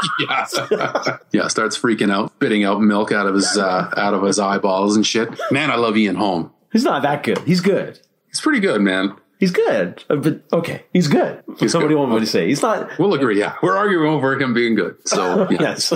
yeah, yeah. Starts freaking out, spitting out milk out of his uh, out of his eyeballs and shit. Man, I love Ian Holm. He's not that good. He's good. He's pretty good, man. He's good, uh, but okay, he's good. He's Somebody good. want me to say he's not. We'll agree. Yeah, we're arguing over him being good. So yeah. yes.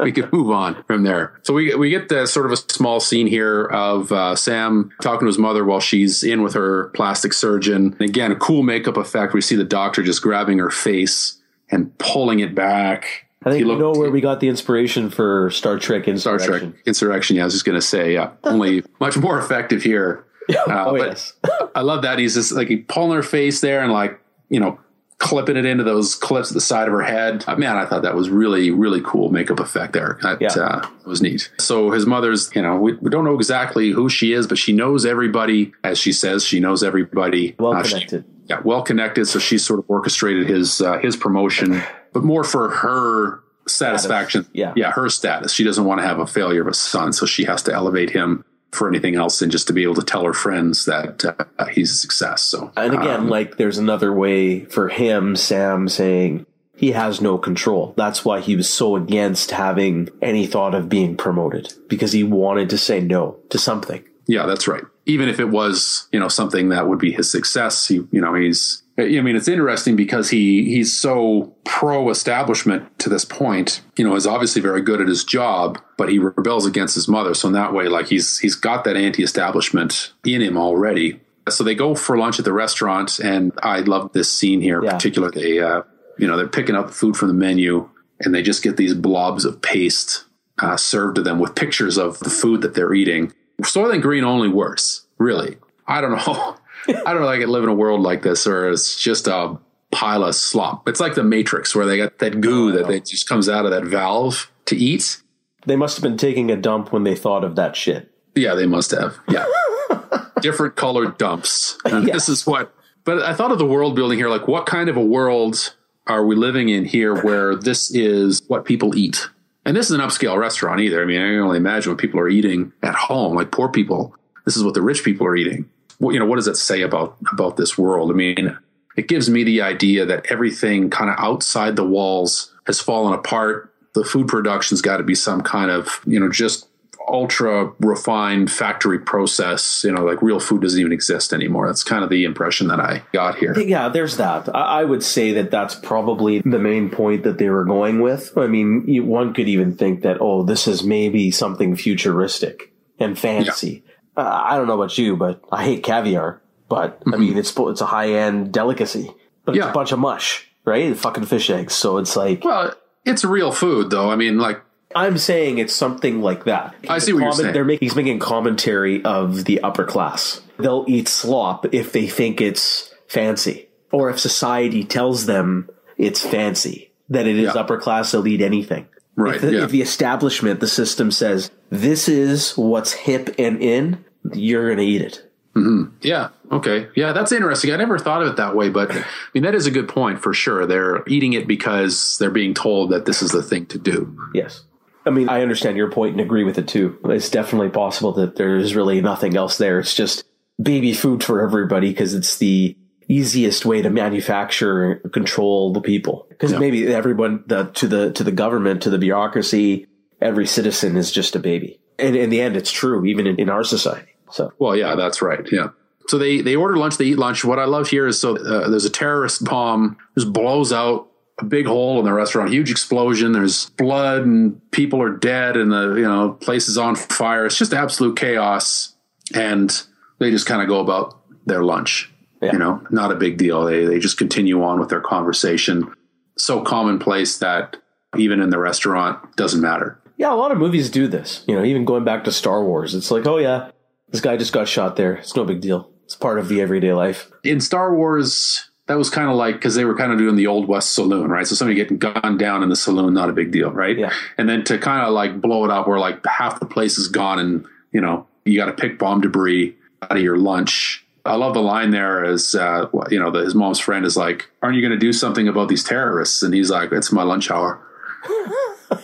we can move on from there. So we we get the sort of a small scene here of uh, Sam talking to his mother while she's in with her plastic surgeon. And again, a cool makeup effect. We see the doctor just grabbing her face and pulling it back. I think you know where we got the inspiration for Star Trek Insurrection. Star Trek Insurrection. Yeah, I was just going to say, yeah, only much more effective here. Uh, oh, yes. I love that. He's just like he pulling her face there and like, you know, clipping it into those clips at the side of her head. Uh, man, I thought that was really, really cool makeup effect there. That yeah. uh, was neat. So his mother's, you know, we, we, don't know exactly who she is, but she knows everybody. As she says, she knows everybody. Well uh, connected. She, yeah, well connected. So she's sort of orchestrated his uh, his promotion, but more for her satisfaction. Status. Yeah, yeah, her status. She doesn't want to have a failure of a son, so she has to elevate him for anything else than just to be able to tell her friends that uh, he's a success. So, and again, um, like there's another way for him, Sam, saying he has no control. That's why he was so against having any thought of being promoted because he wanted to say no to something. Yeah, that's right. Even if it was, you know, something that would be his success, he, you know, he's I mean, it's interesting because he he's so pro establishment to this point. You know, is obviously very good at his job, but he rebels against his mother. So in that way, like he's he's got that anti-establishment in him already. So they go for lunch at the restaurant, and I love this scene here. Yeah. Particularly, they uh, you know they're picking up food from the menu, and they just get these blobs of paste uh, served to them with pictures of the food that they're eating. Soylent Green only worse, really. I don't know. I don't know. I could live in a world like this, or it's just a pile of slop. It's like the Matrix, where they got that goo oh, that they just comes out of that valve to eat. They must have been taking a dump when they thought of that shit. Yeah, they must have. Yeah, different colored dumps. And This is what. But I thought of the world building here. Like, what kind of a world are we living in here, where this is what people eat? And this is an upscale restaurant either. I mean, I can only imagine what people are eating at home. Like poor people, this is what the rich people are eating you know, what does it say about about this world? I mean, it gives me the idea that everything kind of outside the walls has fallen apart. The food production's got to be some kind of, you know, just ultra refined factory process. You know, like real food doesn't even exist anymore. That's kind of the impression that I got here. Yeah, there's that. I would say that that's probably the main point that they were going with. I mean, one could even think that, oh, this is maybe something futuristic and fancy. Yeah uh, I don't know about you, but I hate caviar. But mm-hmm. I mean, it's it's a high end delicacy, but it's yeah. a bunch of mush, right? Fucking fish eggs. So it's like, well, it's real food, though. I mean, like I'm saying it's something like that. I see what you're saying. They're making, he's making commentary of the upper class. They'll eat slop if they think it's fancy, or if society tells them it's fancy that it is yeah. upper class. They'll eat anything. Right. If the, yeah. if the establishment, the system says this is what's hip and in, you're going to eat it. Mm-hmm. Yeah. Okay. Yeah, that's interesting. I never thought of it that way, but I mean that is a good point for sure. They're eating it because they're being told that this is the thing to do. Yes. I mean, I understand your point and agree with it too. It's definitely possible that there's really nothing else there. It's just baby food for everybody because it's the easiest way to manufacture control the people. Because Yeah. maybe everyone the, to the to the government to the bureaucracy, every citizen is just a baby. And in the end, it's true even in, in our society. So Well, yeah, that's right. Yeah. So they they order lunch, they eat lunch. What I love here is so uh, there's a terrorist bomb just blows out a big hole in the restaurant, huge explosion. There's blood and people are dead, and the you know place is on fire. It's just absolute chaos, and they just kind of go about their lunch. Yeah. You know, not a big deal. They they just continue on with their conversation. So commonplace that even in the restaurant doesn't matter. yeah, a lot of movies do this. You know, even going back to Star Wars, it's like, oh yeah, this guy just got shot there. It's no big deal. It's part of the everyday life. in Star Wars, that was kind of like because they were kind of doing the old west saloon, right? So somebody getting gunned down in the saloon, not a big deal, right? Yeah. And then to kind of like blow it up, where like half the place is gone, and you know you got to pick bomb debris out of your lunch. I love the line there as uh, you know the, his mom's friend is like, "Aren't you going to do something about these terrorists?" And he's like, "It's my lunch hour."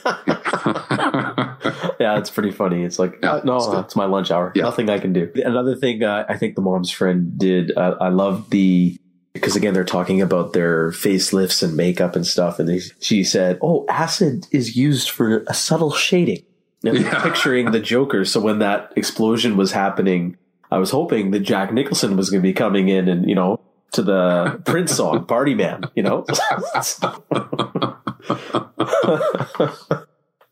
Yeah, it's pretty funny. It's like, Yeah, uh, no, it's it's my lunch hour. Yeah. Nothing I can do. Another thing uh, I think the mom's friend did, uh, I love the, because again, they're talking about their facelifts and makeup and stuff. And they, she said, oh, acid is used for a subtle shading. And Yeah. picturing the Joker. So when that explosion was happening, I was hoping that Jack Nicholson was going to be coming in and, you know, to the Prince song, Party Man, you know?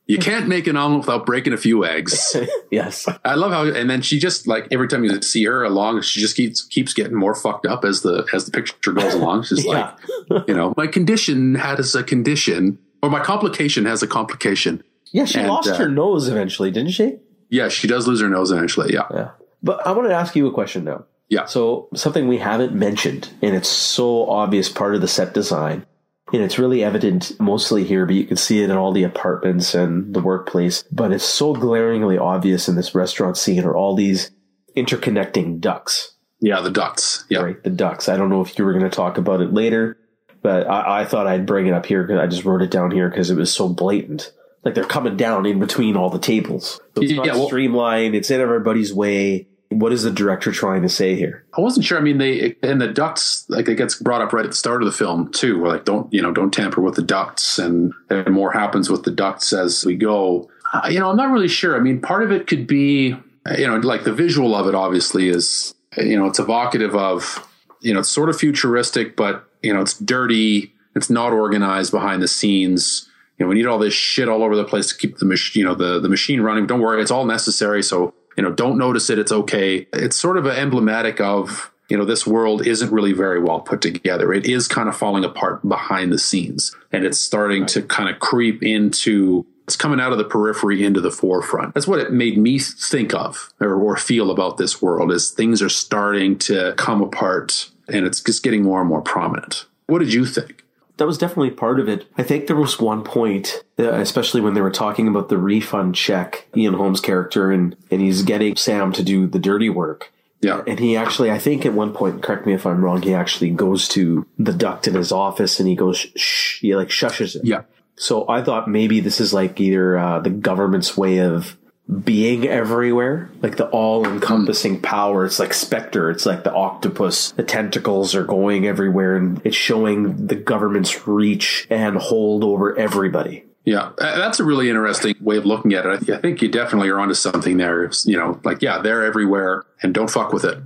You can't make an omelet without breaking a few eggs. yes. I love how, and then she just like every time you see her along, she just keeps keeps getting more fucked up as the as the picture goes along. She's Yeah. like, you know, my condition has a condition, or my complication has a complication. Yeah, she And, lost uh, her nose eventually, didn't she? Yeah, she does lose her nose eventually. Yeah, Yeah. But I want to ask you a question now. Yeah. So something we haven't mentioned, and it's so obvious part of the set design, and it's really evident mostly here, but you can see it in all the apartments and the workplace. But it's so glaringly obvious in this restaurant scene are all these interconnecting ducts, yeah, the ducts. Yeah, right? The ducts. I don't know if you were going to talk about it later, but I, I thought I'd bring it up here because I just wrote it down here because it was so blatant. Like they're coming down in between all the tables. So it's not Yeah, well- streamlined. It's in everybody's way. What is the director trying to say here? I wasn't sure. I mean, they and the ducts like it gets brought up right at the start of the film too. Where like don't you know don't tamper with the ducts, and, and more happens with the ducts as we go. Uh, you know, I'm not really sure. I mean, part of it could be you know like the visual of it obviously is you know it's evocative of you know it's sort of futuristic, but you know it's dirty. It's not organized behind the scenes. You know, we need all this shit all over the place to keep the machine, you know, the, the machine running. But Don't worry, it's all necessary. So, you know, don't notice it. It's okay. It's sort of emblematic of, you know, this world isn't really very well put together. It is kind of falling apart behind the scenes and it's starting to kind of creep into, it's coming out of the periphery into the forefront. That's what it made me think of or, or feel about this world is things are starting to come apart and it's just getting more and more prominent. What did you think? That was definitely part of it. I think there was one point, especially when they were talking about the refund check, Ian Holmes' character, and, and he's getting Sam to do the dirty work. Yeah. And he actually, I think at one point, correct me if I'm wrong, he actually goes to the duct in his office and he goes, shh, shh he like shushes it. Yeah. So I thought maybe this is like either uh, the government's way of being everywhere, like the all encompassing power. It's like Spectre. It's like the octopus. The tentacles are going everywhere and it's showing the government's reach and hold over everybody. Yeah, that's a really interesting way of looking at it. I think you definitely are onto something there. It's, You know, like yeah, they're everywhere, and don't fuck with it.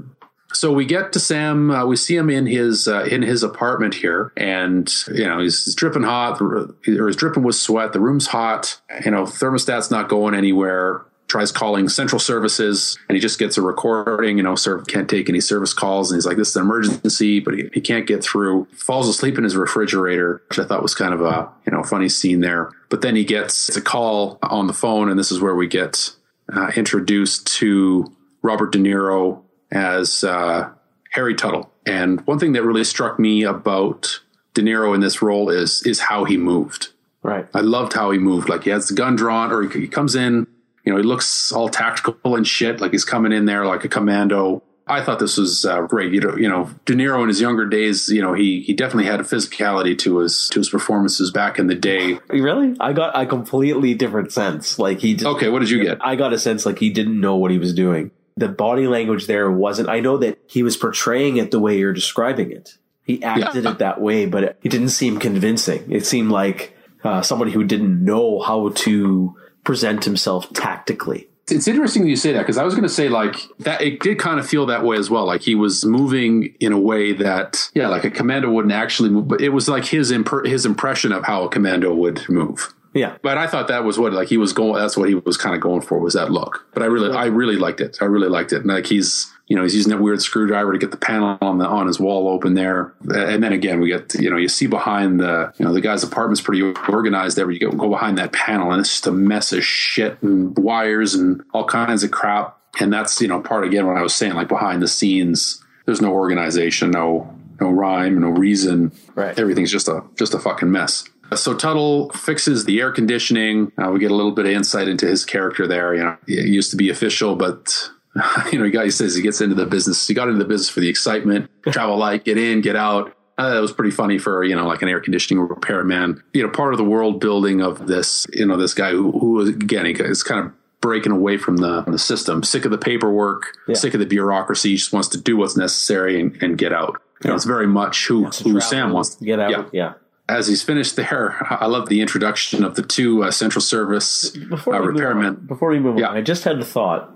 So we get to Sam. Uh, we see him in his uh, in his apartment here, and you know he's, he's dripping hot, or he's dripping with sweat. The room's hot. You know, thermostat's not going anywhere. Tries calling central services, and he just gets a recording. You know, sir can't take any service calls, and he's like, "This is an emergency," but he, he can't get through. Falls asleep in his refrigerator, which I thought was kind of a you know funny scene there. But then he gets a call on the phone, and this is where we get uh, introduced to Robert De Niro as uh, Harry Tuttle. And one thing that really struck me about De Niro in this role is is how he moved. Right. I loved how he moved. Like he has the gun drawn, or he, he comes in. You know, he looks all tactical and shit, like he's coming in there like a commando. I thought this was uh, great. You know, you know, De Niro in his younger days, you know, he he definitely had a physicality to his to his performances back in the day. Really? I got a completely different sense. Like he just, Okay, what did you get? I got a sense like he didn't know what he was doing. The body language there wasn't. I know that he was portraying it the way you're describing it. He acted Yeah. it that way, but it, it didn't seem convincing. It seemed like uh, somebody who didn't know how to present himself tactically. It's interesting that you say that because I was going to say like that it did kind of feel that way as well. Like he was moving in a way that yeah, like a commando wouldn't actually move, but it was like his imp- his impression of how a commando would move. Yeah. But I thought that was what like he was going. That's what he was kind of going for was that look. But I really, I really liked it. I really liked it. And like he's, you know, he's using that weird screwdriver to get the panel on the on his wall open there. And then again, we get, you know, you see behind the, you know, the guy's apartment's pretty organized. There, you go, go behind that panel, and it's just a mess of shit and wires and all kinds of crap. And that's, you know, part again what I was saying, like behind the scenes, there's no organization, no no rhyme, no reason. Right. Everything's just a just a fucking mess. So Tuttle fixes the air conditioning. Uh, we get a little bit of insight into his character there. You know, he used to be official, but you know, he, got, he says he gets into the business. He got into the business for the excitement, travel light, get in, get out. Uh, that was pretty funny for you know, like an air conditioning repairman. You know, part of the world building of this. You know, this guy who who again he is kind of breaking away from the, the system, sick of the paperwork, Yeah. sick of the bureaucracy, He just wants to do what's necessary and, and get out. You know, it's very much who, who Sam wants to get out. Yeah Yeah. As he's finished there, I love the introduction of the two uh, Central Service Before uh, we move repairmen. on, before we move Yeah. on, I just had a thought.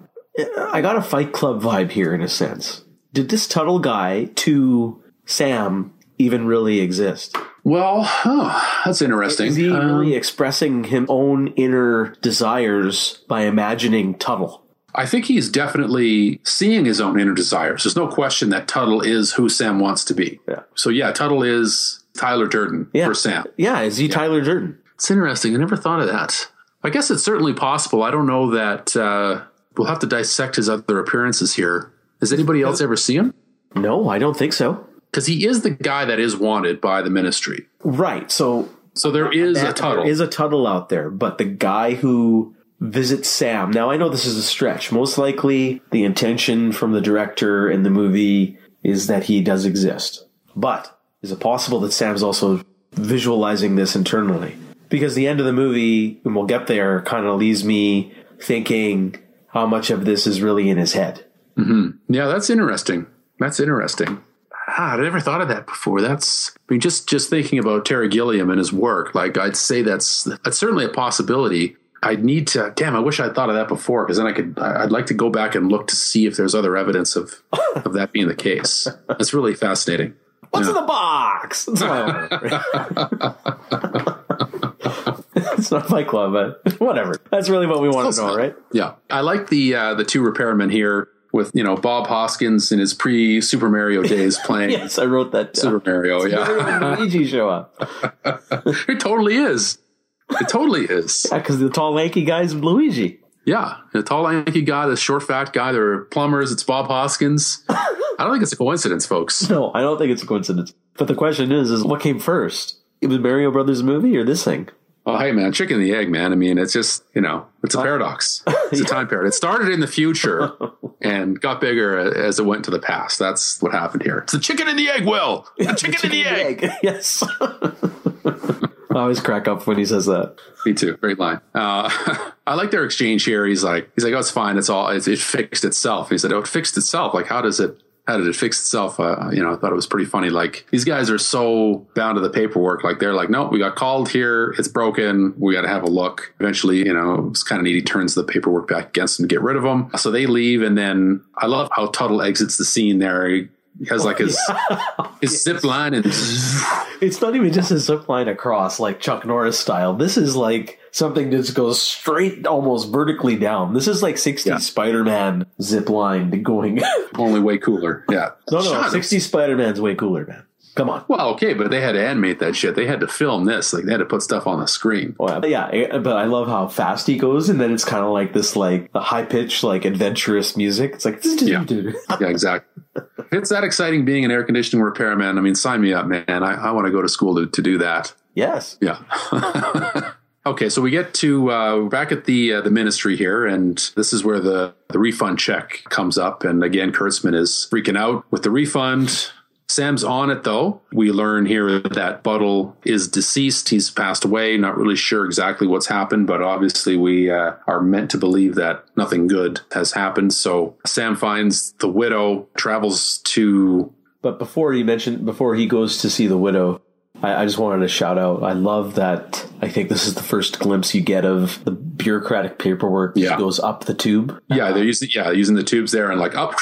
I got a Fight Club vibe here in a sense. Did this Tuttle guy to Sam even really exist? Well, oh, that's interesting. Is he Um, really expressing his own inner desires by imagining Tuttle? I think he's definitely seeing his own inner desires. There's no question that Tuttle is who Sam wants to be. Yeah. So yeah, Tuttle is Tyler Durden Yeah. for Sam. Yeah, is he Tyler Durden? It's interesting. I never thought of that. I guess it's certainly possible. I don't know that uh, we'll have to dissect his other appearances here. Has anybody else ever see him? No, I don't think so. Because he is the guy that is wanted by the ministry. Right. So So there is a There Tuttle. is a Tuttle out there, but the guy who visits Sam. Now I know this is a stretch. Most likely the intention from the director in the movie is that he does exist. But is it possible that Sam's also visualizing this internally? Because the end of the movie, and we'll get there, kind of leaves me thinking how much of this is really in his head. Yeah, that's interesting. That's interesting. Ah, I never thought of that before. That's I mean, just just thinking about Terry Gilliam and his work. Like I'd say that's that's certainly a possibility. I'd need to. Damn, I wish I'd thought of that before because then I could. I'd like to go back and look to see if there's other evidence of of that being the case. That's really fascinating. What's in the box? That's my It's not Fight Club, but whatever. That's really what we want to know, right? Yeah, I like the uh, the two repairmen here with you know Bob Hoskins in his pre Super Mario days playing Yes, I wrote that down. Super Mario. Yeah, Luigi show up. it totally is. It totally is. Yeah, because the tall, lanky guy's Luigi. Yeah, the tall, lanky guy, the short, fat guy. They're plumbers. It's Bob Hoskins. I don't think it's a coincidence, folks. No, I don't think it's a coincidence. But the question is, is what came first? It was Mario Brothers movie or this thing? Oh, hey, man, chicken and the egg, man. I mean, it's just you know, it's a paradox. It's a time paradox. It started in the future and got bigger as it went to the past. That's what happened here. It's the chicken and the egg, Will. The chicken, and the egg. yes. I always crack up when he says that. Me too. Great line. Uh, I like their exchange here. He's like, he's like, oh, it's fine. It's all, it's, it fixed itself. He said, oh, it fixed itself. Like, how does it, how did it fix itself? Uh, you know, I thought it was pretty funny. Like, these guys are so bound to the paperwork. Like, they're like, no, we got called here. It's broken. We got to have a look. Eventually, you know, it's kind of neat. He turns the paperwork back against them to get rid of them. So they leave. And then I love how Tuttle exits the scene there. He has like his, his zip line and It's not even just a zip line across like Chuck Norris style. This is like something just goes straight, almost vertically down. This is like 60 Yeah. Spider-Man zip line going. only way cooler. Yeah. no, up. 60 Spider-Man's way cooler, man. Come on. Well, okay, but they had to animate that shit. They had to film this. Like they had to put stuff on the screen. Well, yeah, eh, but I love how fast he goes, and then it's kind of like this, like the high pitched, like adventurous music. It's like, Yeah. Yeah, exactly. it's that exciting being an air conditioning repairman. I mean, sign me up, man. I, I want to go to school to, to do that. yes, Yeah. okay, so we get to uh, back at the uh, the ministry here, and this is where the the refund check comes up. And again, Kurtzmann is freaking out with the refund. Sam's on it though. We learn here that Buttle is deceased. He's passed away. Not really sure exactly what's happened, but obviously we uh, are meant to believe that nothing good has happened. So Sam finds the widow, travels to. But before you mentioned, before he goes to see the widow, I, I just wanted to shout out. I love that. I think this is the first glimpse you get of the bureaucratic paperwork Yeah. that goes up the tube. Yeah, they're using yeah using the tubes there and like up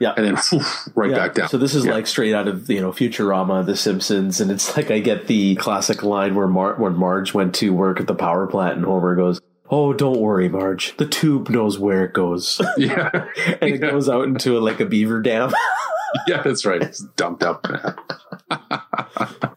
Yeah. and then phew, right Yeah. back down. So this is Yeah. like straight out of you know Futurama, The Simpsons, and it's like I get the classic line where Mar- when Marge went to work at the power plant, and Homer goes, "Oh, don't worry, Marge. The tube knows where it goes," yeah, and it goes out into like a beaver dam. yeah, that's right. It's dumped up.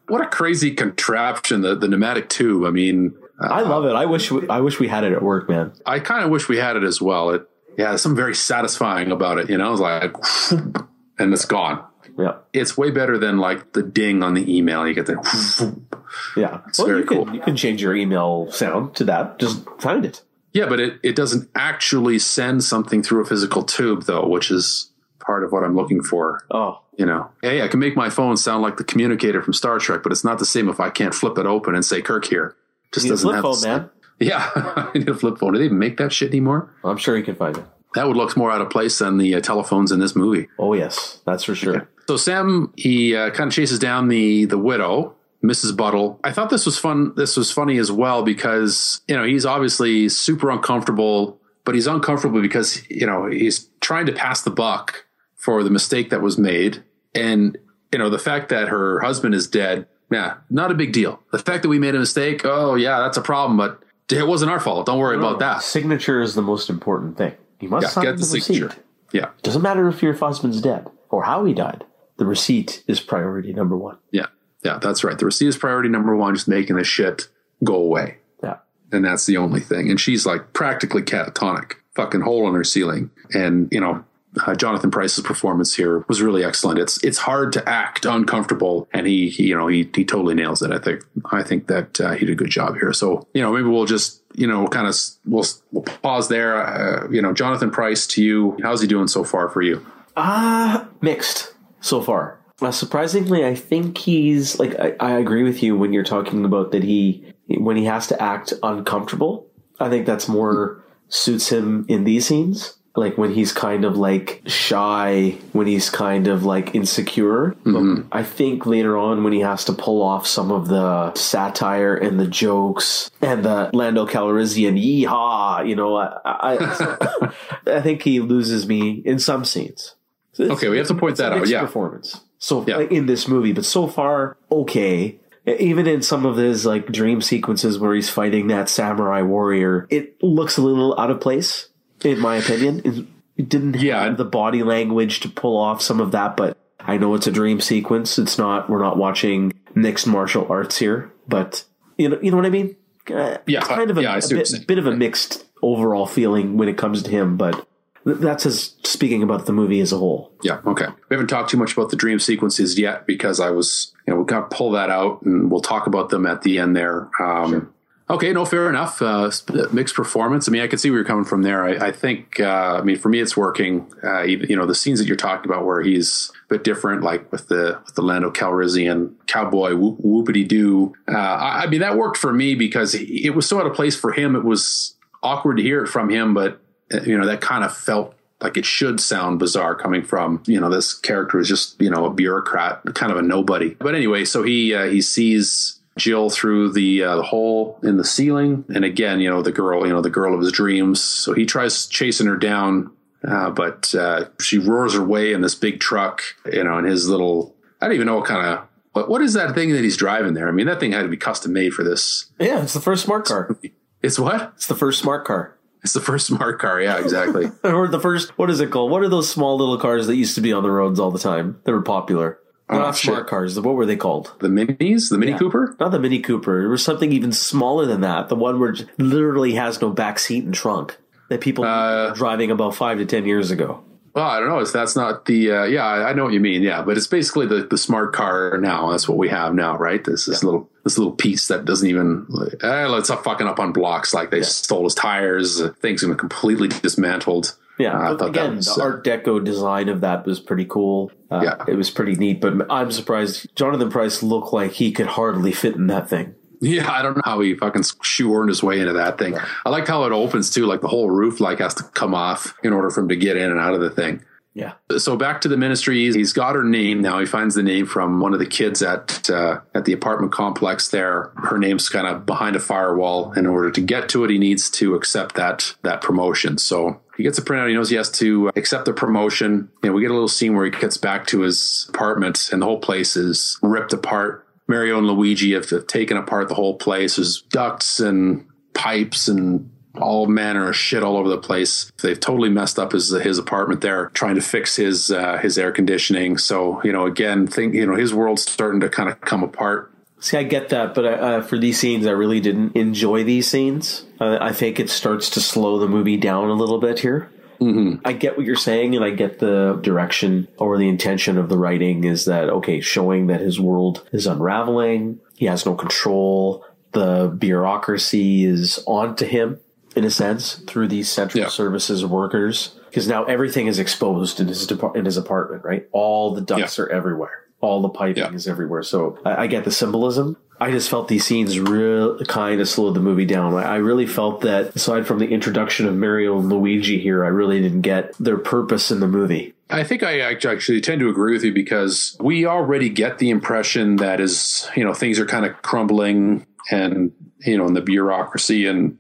What a crazy contraption the the pneumatic tube. I mean, uh, I love it. I wish we, I wish we had it at work, man. I kind of wish we had it as well. It yeah, there's something very satisfying about it. You know, it's like and it's gone. Yeah, It's way better than like the ding on the email. You get the yeah. It's very you can, cool. You can change your email sound to that. Just find it. yeah, but it it doesn't actually send something through a physical tube though, which is part of what I'm looking for. Oh, You know, hey, I can make my phone sound like the communicator from Star Trek, but it's not the same if I can't flip it open and say Kirk here. Just you need a doesn't flip have phone, man. Yeah, I need a flip phone. Do they even make that shit anymore? I'm sure you can find it. That would look more out of place than the uh, telephones in this movie. Oh yes, that's for sure. So Sam he uh, kind of chases down the the widow, Mrs. Buttle. I thought this was fun. This was funny as well because you know he's obviously super uncomfortable, but he's uncomfortable because you know he's trying to pass the buck for the mistake that was made, and you know the fact that her husband is dead. Yeah, not a big deal. The fact that we made a mistake, oh yeah, that's a problem, but it wasn't our fault. Don't worry about that. Signature is the most important thing. You must Yeah, sign get the receipt. signature. Yeah, Doesn't matter if your husband's dead or how he died. The receipt is priority number one. yeah, yeah. That's right. The receipt is priority number one. Just making this shit go away. Yeah. and that's the only thing. And she's like practically catatonic, fucking hole in her ceiling. And you know, uh, Jonathan Pryce's performance here was really excellent. It's it's hard to act uncomfortable, and he, he you know he he totally nails it. I think I think that uh, he did a good job here. So you know, maybe we'll just you know kind of we'll we'll pause there. Uh, you know, Jonathan Pryce to you, how's he doing so far for you? Ah, mixed so far. Uh, surprisingly, I think he's like I, I agree with you when you're talking about that he when he has to act uncomfortable. I think that's more suits him in these scenes. Like when he's kind of like shy, when he's kind of like insecure. Mm-hmm. But I think later on when he has to pull off some of the satire and the jokes and the Lando Calrissian yeehaw, you know, I I, I think he loses me in some scenes. So Okay, we have to point that out. Yeah. performance. So Yeah. like, in this movie, but so far okay. Even in some of his like dream sequences where he's fighting that samurai warrior, it looks a little out of place, in my opinion. It- didn't Yeah. have the body language to pull off some of that, but I know it's a dream sequence. It's not. We're not watching mixed martial arts here, but you know, you know what I mean. Uh, Yeah, it's kind of a, yeah, a see what you're bit, bit of a mixed overall feeling when it comes to him, but that's as speaking about the movie as a whole. Yeah, okay. We haven't talked too much about the dream sequences yet because I was, you know, we got to pull that out and we'll talk about them at the end there. Um, Okay, no, fair enough. Uh, mixed performance. I mean, I can see where you're coming from there. I, I think, uh, I mean, for me, it's working. Uh, you know, the scenes that you're talking about where he's a bit different, like with the with the Lando Calrissian cowboy whoop, whoopity doo. Uh, I, I mean, that worked for me because it was so out of place for him. It was awkward to hear it from him, but uh, you know, that kind of felt like it should sound bizarre coming from you know this character is just you know a bureaucrat kind of a nobody but anyway so he uh, he sees Jill through the, uh, the hole in the ceiling and again you know the girl you know the girl of his dreams so he tries chasing her down uh, but uh, she roars her way in this big truck you know in his little I don't even know what kind of what, what is that thing that he's driving there I mean that thing had to be custom made for this Yeah, it's the first smart car. it's what It's the first smart car. it's the first smart car yeah exactly Or the first, what is it called? What are those small little cars that used to be on the roads all the time? They were popular. They're Oh, not smart cars. What were they called? the minis the Mini Yeah. Cooper Not the Mini Cooper. There was something even smaller than that. The one where it literally has no back seat and trunk that people Uh, were driving about five to ten years ago. Well, I don't know. It's, that's not the uh, yeah, I know what you mean. Yeah, but it's basically the, the smart car now. That's what we have now, right? This this little this little piece that doesn't even eh, let's not fucking up on blocks like they stole his tires. Things been completely dismantled. Yeah, I thought that again, was, the Art Deco design of that was pretty cool. Uh, Yeah. it was pretty neat. But I'm surprised Jonathan Pryce looked like he could hardly fit in that thing. Yeah, I don't know how he fucking shoehorned his way into that thing. I liked how it opens too, like the whole roof like has to come off in order for him to get in and out of the thing. Yeah, So back to the ministry. He's got her name now. He finds the name from one of the kids at uh, at the apartment complex. There, her name's kind of behind a firewall. In order to get to it, he needs to accept that that promotion. So he gets a printout. He knows he has to accept the promotion. We get a little scene where he gets back to his apartment, and the whole place is ripped apart. Mario and Luigi have, have taken apart the whole place. There's ducts and pipes and all manner of shit all over the place. They've totally messed up his his apartment there, trying to fix his uh, his air conditioning. So you know, again, think you know his world's starting to kind of come apart. see, I get that, but uh, for these scenes, I really didn't enjoy these scenes. Uh, I think it starts to slow the movie down a little bit here. Mm-hmm. I get what you're saying, and I get the direction or the intention of the writing is that okay, showing that his world is unraveling. He has no control. The bureaucracy is onto him in a sense through these central Yeah. services workers because now everything is exposed in his depart- in his apartment. Right, all the ducts Yeah. are everywhere. All the piping Yeah. is everywhere. So I, I get the symbolism. I just felt these scenes real kind of slowed the movie down. I, really felt that aside from the introduction of Mario and Luigi here, I really didn't get their purpose in the movie. I think I actually tend to agree with you because we already get the impression that is you know things are kind of crumbling and you know in the bureaucracy and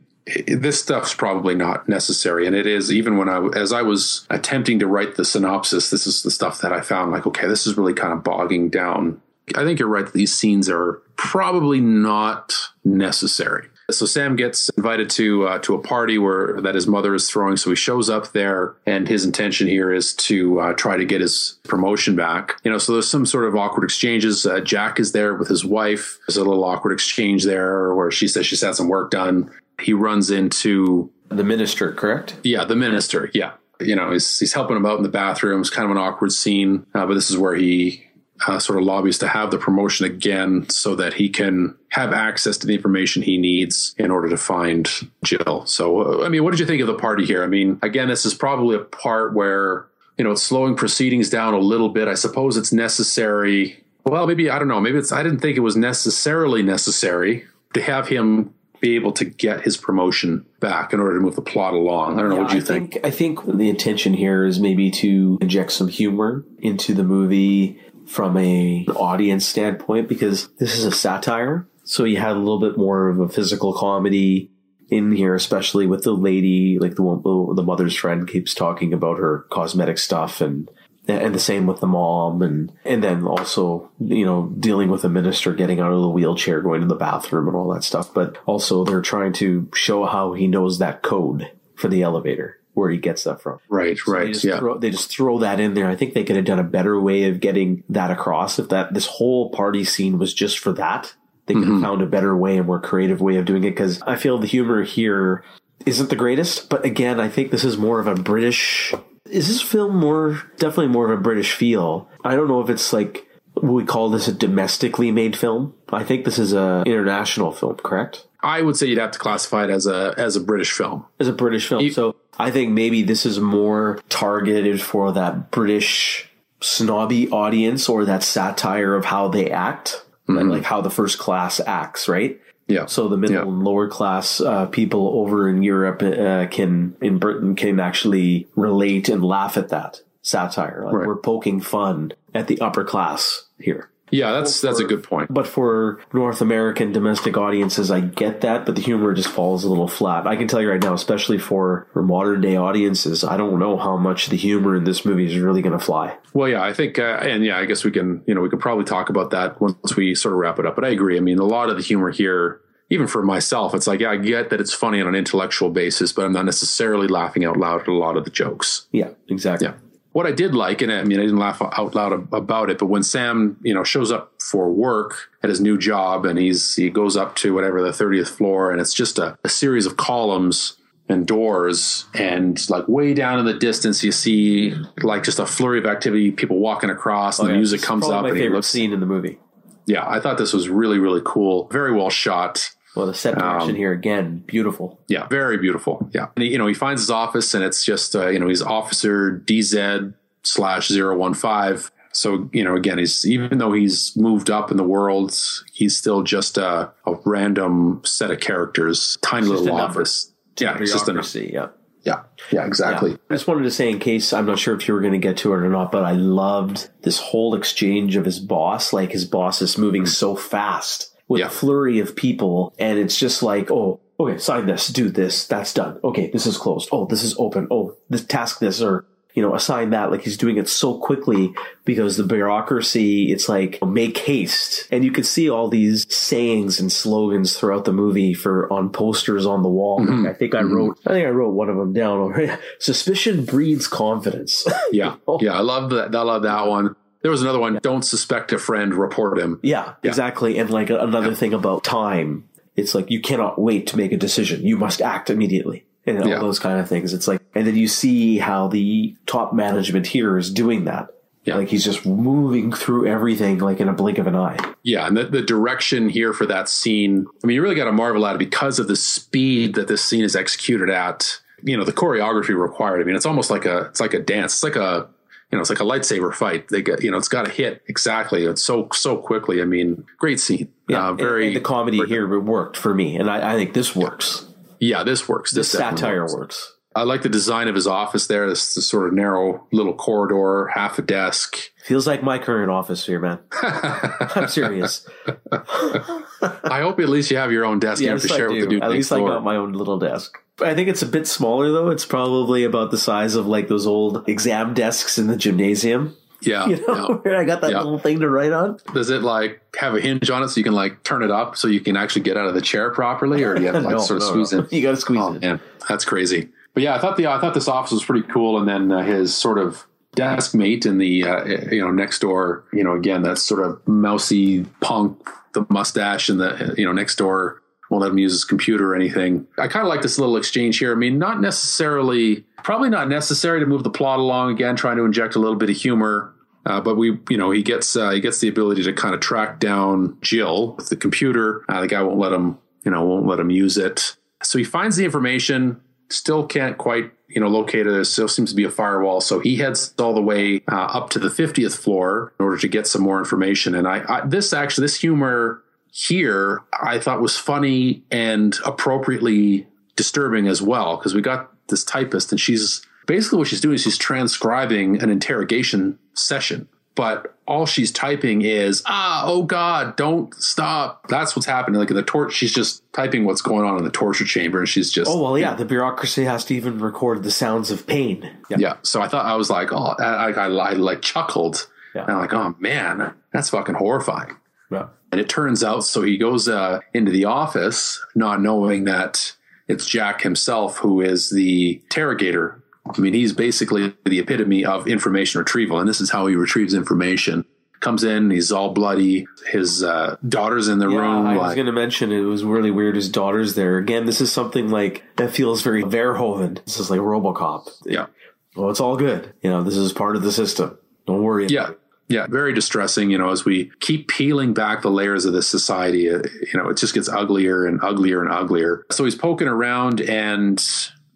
this stuff's probably not necessary and it is even when i as i was attempting to write the synopsis this is the stuff that i found like okay this is really kind of bogging down i think you're right that these scenes are probably not necessary. So sam gets invited to uh, to a party where that his mother is throwing. So he shows up there and his intention here is to uh, try to get his promotion back. You know so there's some sort of awkward exchanges. Uh, jack is there with his wife. There's a little awkward exchange there where she says she's had some work done. He runs into The minister, correct? yeah, the minister. Yeah, you know, he's he's helping him out in the bathroom. It's kind of an awkward scene, uh, but this is where he uh, sort of lobbies to have the promotion again, so that he can have access to the information he needs in order to find Jill. So, uh, I mean, what did you think of the party here? I mean, again, this is probably a part where you know it's slowing proceedings down a little bit. I suppose it's necessary. Well, maybe I don't know. Maybe it's I didn't think it was necessarily necessary to have him be able to get his promotion back in order to move the plot along. I don't know. what do you I think? I think the intention here is maybe to inject some humor into the movie from a audience standpoint because this is a satire. So you had a little bit more of a physical comedy in here, especially with the lady, like the one, the mother's friend keeps talking about her cosmetic stuff and and the same with the mom and and then also you know dealing with the minister getting out of the wheelchair going to the bathroom and all that stuff but also they're trying to show how he knows that code for the elevator where he gets that from Right, they right, just, yeah. throw, they just throw that in there. I think they could have done a better way of getting that across. If that this whole party scene was just for that, they could Mm-hmm. have found a better way, a more creative way of doing it. Because I feel the humor here isn't the greatest, but again, I think this is more of a British. Is this film more definitely more of a British feel? I don't know if it's like we call this a domestically made film. I think this is a international film, correct? I would say you'd have to classify it as a as a British film. as a British film. so I think maybe this is more targeted for that British snobby audience or that satire of how they act, like, like how the first class acts, right? Yeah. So the middle Yeah. and lower class uh, people over in Europe uh, can, in Britain, can actually relate and laugh at that satire. Like Right. We're poking fun at the upper class here. Yeah, that's that's a good point. But for North American domestic audiences, I get that, but the humor just falls a little flat. I can tell you right now, especially for, for modern day audiences, I don't know how much the humor in this movie is really going to fly. Well, yeah, I think, uh, and yeah, I guess we can, you know, we could probably talk about that once we sort of wrap it up. But I agree. I mean, a lot of the humor here, even for myself, it's like, yeah, I get that it's funny on an intellectual basis, but I'm not necessarily laughing out loud at a lot of the jokes. Yeah, exactly. Yeah. What I did like, and I mean, I didn't laugh out loud about it, but when Sam, you know, shows up for work at his new job and he's, he goes up to whatever the 30th floor and it's just a, a series of columns and doors and like way down in the distance you see like just a flurry of activity people walking across and oh, the music It's comes up My and he favorite looks scene in the movie. yeah i thought this was really really cool. Very well shot Well, the set direction Um, here again, beautiful. Yeah, very beautiful. Yeah. And he, you know, he finds his office and it's just, uh, you know, he's officer DZ slash 015. So, you know, again, he's, even though he's moved up in the world, he's still just a, a random set of characters, tiny little office. Yeah, it's just. Bureaucracy, yeah. Yeah. Yeah, exactly. Yeah. I just wanted to say, in case I'm not sure if you were going to get to it or not, but I loved this whole exchange of his boss. Like his boss is moving so fast with Yeah. a flurry of people, and it's just like, oh, okay, sign this, do this, that's done. Okay, this is closed. Oh, this is open. Oh, this task this or you know, assign that. Like he's doing it so quickly because the bureaucracy, it's like make haste. And you can see all these sayings and slogans throughout the movie for on posters on the wall. Like, I think I mm-hmm. wrote, I think I wrote one of them down. Suspicion breeds confidence. Yeah. Yeah. I love that. I love that one. There was another one. Don't suspect a friend, report him. yeah, exactly. And like another thing about time, it's like you cannot wait to make a decision. You must act immediately. And all Yeah. those kind of things. It's like, and then you see how the top management here is doing that. Yeah. Like he's just moving through everything like in a blink of an eye. Yeah, and the, the direction here for that scene, I mean, you really got to marvel at it because of the speed that this scene is executed at. You know, the choreography required. I mean, it's almost like a it's like a dance. It's like a you know, it's like a lightsaber fight. They get you know, it's got to hit exactly. It's so so quickly. I mean, great scene. uh, very and the comedy here worked for me, and I, I think this works. Yeah, this works. The This satire works. works. I like the design of his office there. This, this sort of narrow little corridor, half a desk. Feels like my current office here, man. I'm serious. I hope at least you have your own desk. you have Yes, to I share it with the dude At least I got my own little desk. I think it's a bit smaller though. It's probably about the size of like those old exam desks in the gymnasium. yeah, You know, yeah. where I got that Yeah. little thing to write on. Does it like have a hinge on it so you can like turn it up so you can actually get out of the chair properly, or do you have to like No, sort of no, squeeze no. in? You got to squeeze Oh it. man, that's crazy. But yeah, I thought the I thought this office was pretty cool, and then uh, his sort of desk mate in the uh, you know next door, you know, again that sort of mousy punk, the mustache, and the you know next door won't let him use his computer or anything. I kind of like this little exchange here. I mean, not necessarily, probably not necessary to move the plot along. Again, trying to inject a little bit of humor. Uh, but we, you know, he gets uh, he gets the ability to kind of track down Jill with the computer. Uh, the guy won't let him, you know, won't let him use it. So he finds the information, still can't quite, you know, locate it. There still seems to be a firewall. So he heads all the way uh, up to the 50th floor in order to get some more information. And I, I this actually, this humor here, I thought was funny and appropriately disturbing as well because we got this typist and she's basically what she's doing is she's transcribing an interrogation session but all she's typing is ah oh god don't stop that's what's happening like in the torch she's just typing what's going on in the torture chamber and she's just Oh well, yeah. The bureaucracy has to even record the sounds of pain. Yeah. yeah so i thought i was like oh i, I, I like chuckled Yeah. and i'm like oh man that's fucking horrifying Yeah. And it turns out, so he goes uh, into the office, not knowing that it's Jack himself who is the interrogator. I mean, he's basically the epitome of information retrieval, and this is how he retrieves information. Comes in, he's all bloody. His uh, daughter's in the Yeah, room. I was going to mention it was really weird. His daughter's there again. This is something like that feels very Verhoeven. This is like RoboCop. yeah, Well, it's all good. You know, this is part of the system. Don't worry. yeah, yeah. Very distressing. You know, as we keep peeling back the layers of this society, uh, you know, it just gets uglier and uglier and uglier. So he's poking around, and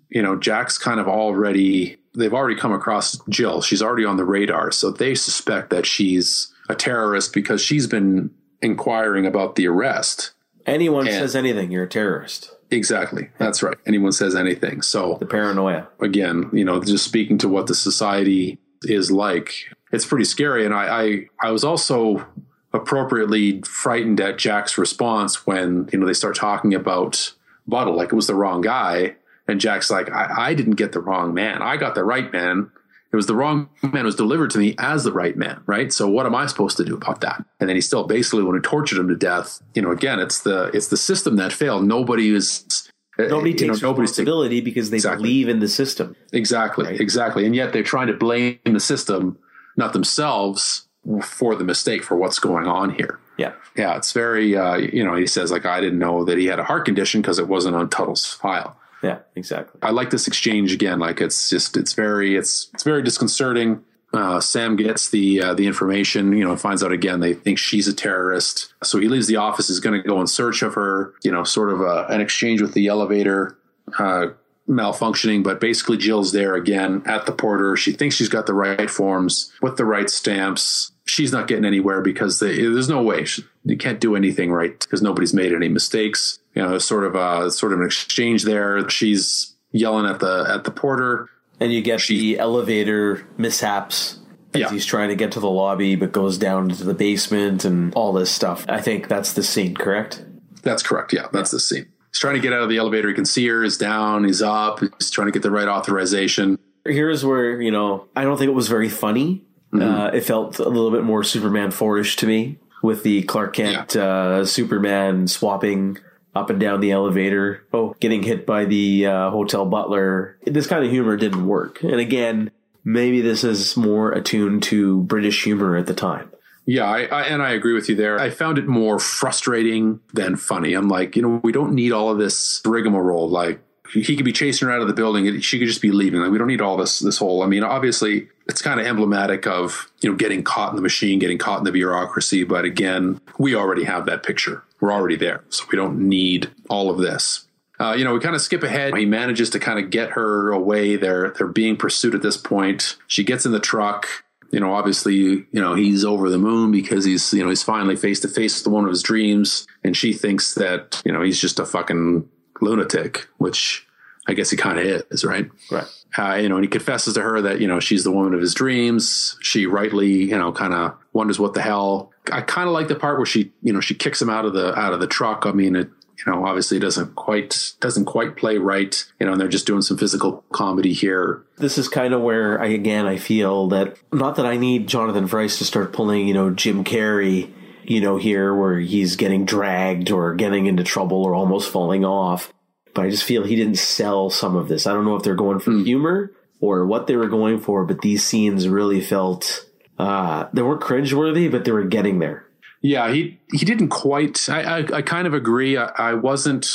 you know, Jack's kind of already. They've already come across Jill. She's already on the radar, so they suspect that she's a terrorist because she's been inquiring about the arrest. Anyone And- says anything, you're a terrorist. Exactly. That's right. Anyone says anything. So The paranoia. again, you know, just speaking to what the society is like, it's pretty scary. And I, I, I was also appropriately frightened at Jack's response when, you know, they start talking about Buttle, like it was the wrong guy. And Jack's like, I, I didn't get the wrong man. I got the right man. It was the wrong man was delivered to me as the right man, right? So what am I supposed to do about that? And then he still basically, when he tortured him to death, you know, again, it's the it's the system that failed. Nobody is Nobody you takes know, responsibility because they Exactly. believe in the system. Exactly, Right. exactly. And yet they're trying to blame the system, not themselves, for the mistake for what's going on here. Yeah. Yeah, it's very, uh, you know, he says, like, I didn't know that he had a heart condition because it wasn't on Tuttle's file. Yeah, exactly. I like this exchange again. Like, it's just, it's very, it's, it's very disconcerting. Uh, Sam gets the uh, the information, you know, finds out again they think she's a terrorist. So he leaves the office. Is going to go in search of her. You know, sort of a, an exchange with the elevator uh, malfunctioning. But basically, Jill's there again at the porter. She thinks she's got the right forms with the right stamps. She's not getting anywhere because they, there's no way she, you can't do anything right because nobody's made any mistakes. You know, sort of a sort of an exchange there. She's yelling at the at the porter and you get she, the elevator mishaps as yeah. he's trying to get to the lobby, but goes down into the basement and all this stuff. I think that's the scene, correct? That's correct. Yeah, that's the scene. He's trying to get out of the elevator. He can see her. He's down. He's up. He's trying to get the right authorization. Here's where you know I don't think it was very funny. Mm-hmm. Uh, it felt a little bit more Superman 4ish to me with the Clark Kent yeah. uh, Superman swapping up and down the elevator. Oh, getting hit by the uh, hotel butler. This kind of humor didn't work. And again, maybe this is more attuned to British humor at the time. Yeah, I, I, and I agree with you there. I found it more frustrating than funny. I'm like, you know, we don't need all of this rigmarole. Like, he could be chasing her out of the building. She could just be leaving. Like, we don't need all this. This whole. I mean, obviously, it's kind of emblematic of you know getting caught in the machine, getting caught in the bureaucracy. But again, we already have that picture. We're already there, so we don't need all of this. Uh, you know, we kind of skip ahead. He manages to kind of get her away. They're they're being pursued at this point. She gets in the truck. You know, obviously, you know he's over the moon because he's you know he's finally face to face with the one of his dreams, and she thinks that you know he's just a fucking lunatic, which I guess he kind of is, right? Right. Uh, you know, and he confesses to her that you know she's the woman of his dreams. She rightly, you know, kind of wonders what the hell. I kind of like the part where she, you know, she kicks him out of the out of the truck. I mean, it, you know, obviously doesn't quite doesn't quite play right. You know, and they're just doing some physical comedy here. This is kind of where I again I feel that not that I need Jonathan Pryce to start pulling, you know, Jim Carrey you know, here where he's getting dragged or getting into trouble or almost falling off. But I just feel he didn't sell some of this. I don't know if they're going for mm. humor or what they were going for, but these scenes really felt uh, they weren't cringeworthy, but they were getting there. Yeah, he he didn't quite. I I, I kind of agree. I, I wasn't.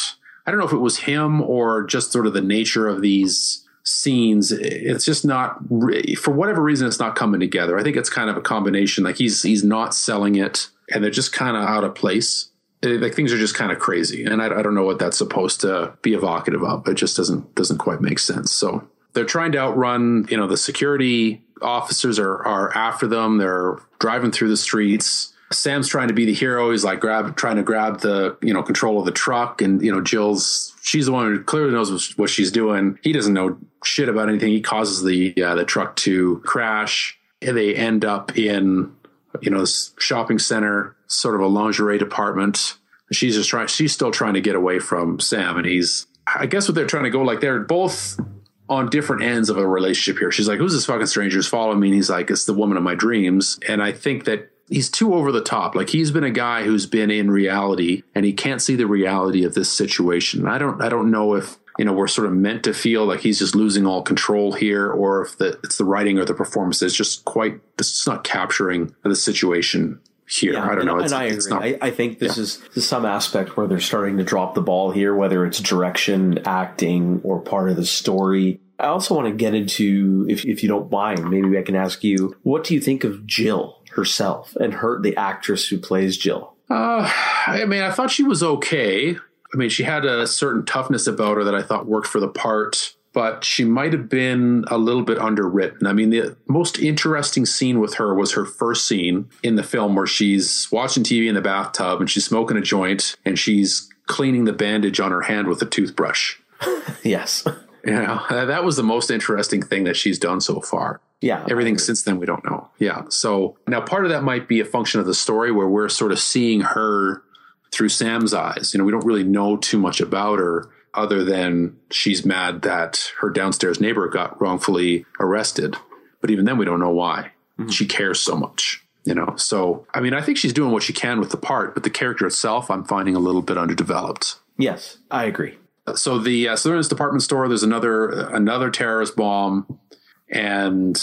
I don't know if it was him or just sort of the nature of these scenes it's just not for whatever reason it's not coming together i think it's kind of a combination like he's he's not selling it and they're just kind of out of place. Like things are just kind of crazy, and I, I don't know what that's supposed to be evocative of. It just doesn't doesn't quite make sense. So they're trying to outrun. You know, the security officers are are after them. They're driving through the streets. Sam's trying to be the hero. He's like grab, trying to grab the you know control of the truck, and you know Jill's she's the one who clearly knows what she's doing. He doesn't know shit about anything. He causes the uh, the truck to crash. And they end up in you know, shopping center, sort of a lingerie department. She's just trying, she's still trying to get away from Sam. And he's, I guess what they're trying to go, like they're both on different ends of a relationship here. She's like, who's this fucking stranger who's following me? And he's like, it's the woman of my dreams. And I think that he's too over the top. Like he's been a guy who's been in reality and he can't see the reality of this situation. I don't, I don't know if you know, we're sort of meant to feel like he's just losing all control here, or if the, it's the writing or the performance is just quite, it's not capturing the situation here. Yeah, I don't and, know. It's, and I agree. Not, I, I, think this, yeah. is, is some aspect where they're starting to drop the ball here, whether it's direction, acting, or part of the story. I also want to get into, if, if you don't mind, maybe I can ask you, what do you think of Jill herself and her, the actress who plays Jill? Uh, I mean, I thought she was okay. I mean, she had a certain toughness about her that I thought worked for the part, but she might have been a little bit underwritten. I mean, the most interesting scene with her was her first scene in the film where she's watching TV in the bathtub and she's smoking a joint and she's cleaning the bandage on her hand with a toothbrush. yes. You know, uh, that was the most interesting thing that she's done so far. Yeah. Everything since then, we don't know. Yeah. So now part of that might be a function of the story where we're sort of seeing her through Sam's eyes. You know, we don't really know too much about her other than she's mad that her downstairs neighbor got wrongfully arrested. But even then, we don't know why. Mm-hmm. She cares so much, you know? So, I mean, I think she's doing what she can with the part, but the character itself, I'm finding a little bit underdeveloped. Yes, I agree. So the uh, so there's department store. There's another another terrorist bomb, and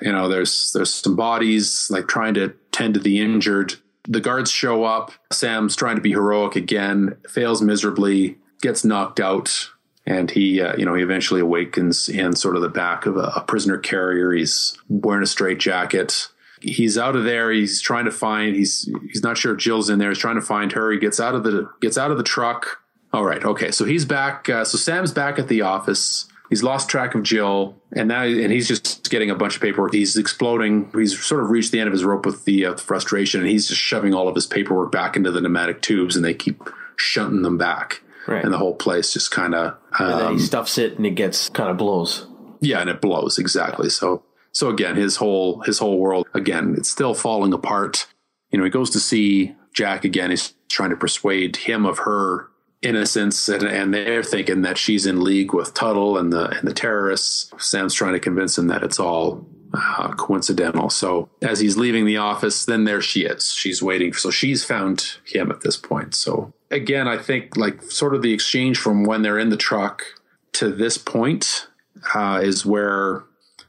you know there's there's some bodies like trying to tend to the injured the guards show up. Sam's trying to be heroic again, fails miserably, gets knocked out. and he, uh, you know, he eventually awakens in sort of the back of a, a prisoner carrier. He's wearing a straight jacket. He's out of there. He's trying to find. He's he's not sure if Jill's in there. He's trying to find her. He gets out of the gets out of the truck. All right, okay. So he's back. Uh, so Sam's back at the office. He's lost track of Jill, and now and he's just getting a bunch of paperwork. He's exploding. He's sort of reached the end of his rope with the, uh, frustration, and he's just shoving all of his paperwork back into the pneumatic tubes, and they keep shunting them back. Right. And the whole place just kind of and then um, he stuffs it and it gets kind of blows. yeah, and it blows exactly. So so again, his whole his whole world again, it's still falling apart. You know, he goes to see Jack again. He's trying to persuade him of her innocence, and, and they're thinking that she's in league with Tuttle and the and the terrorists. Sam's trying to convince him that it's all uh, coincidental. So as he's leaving the office, then there she is. She's waiting. So she's found him at this point. So again, I think like sort of the exchange from when they're in the truck to this point uh, is where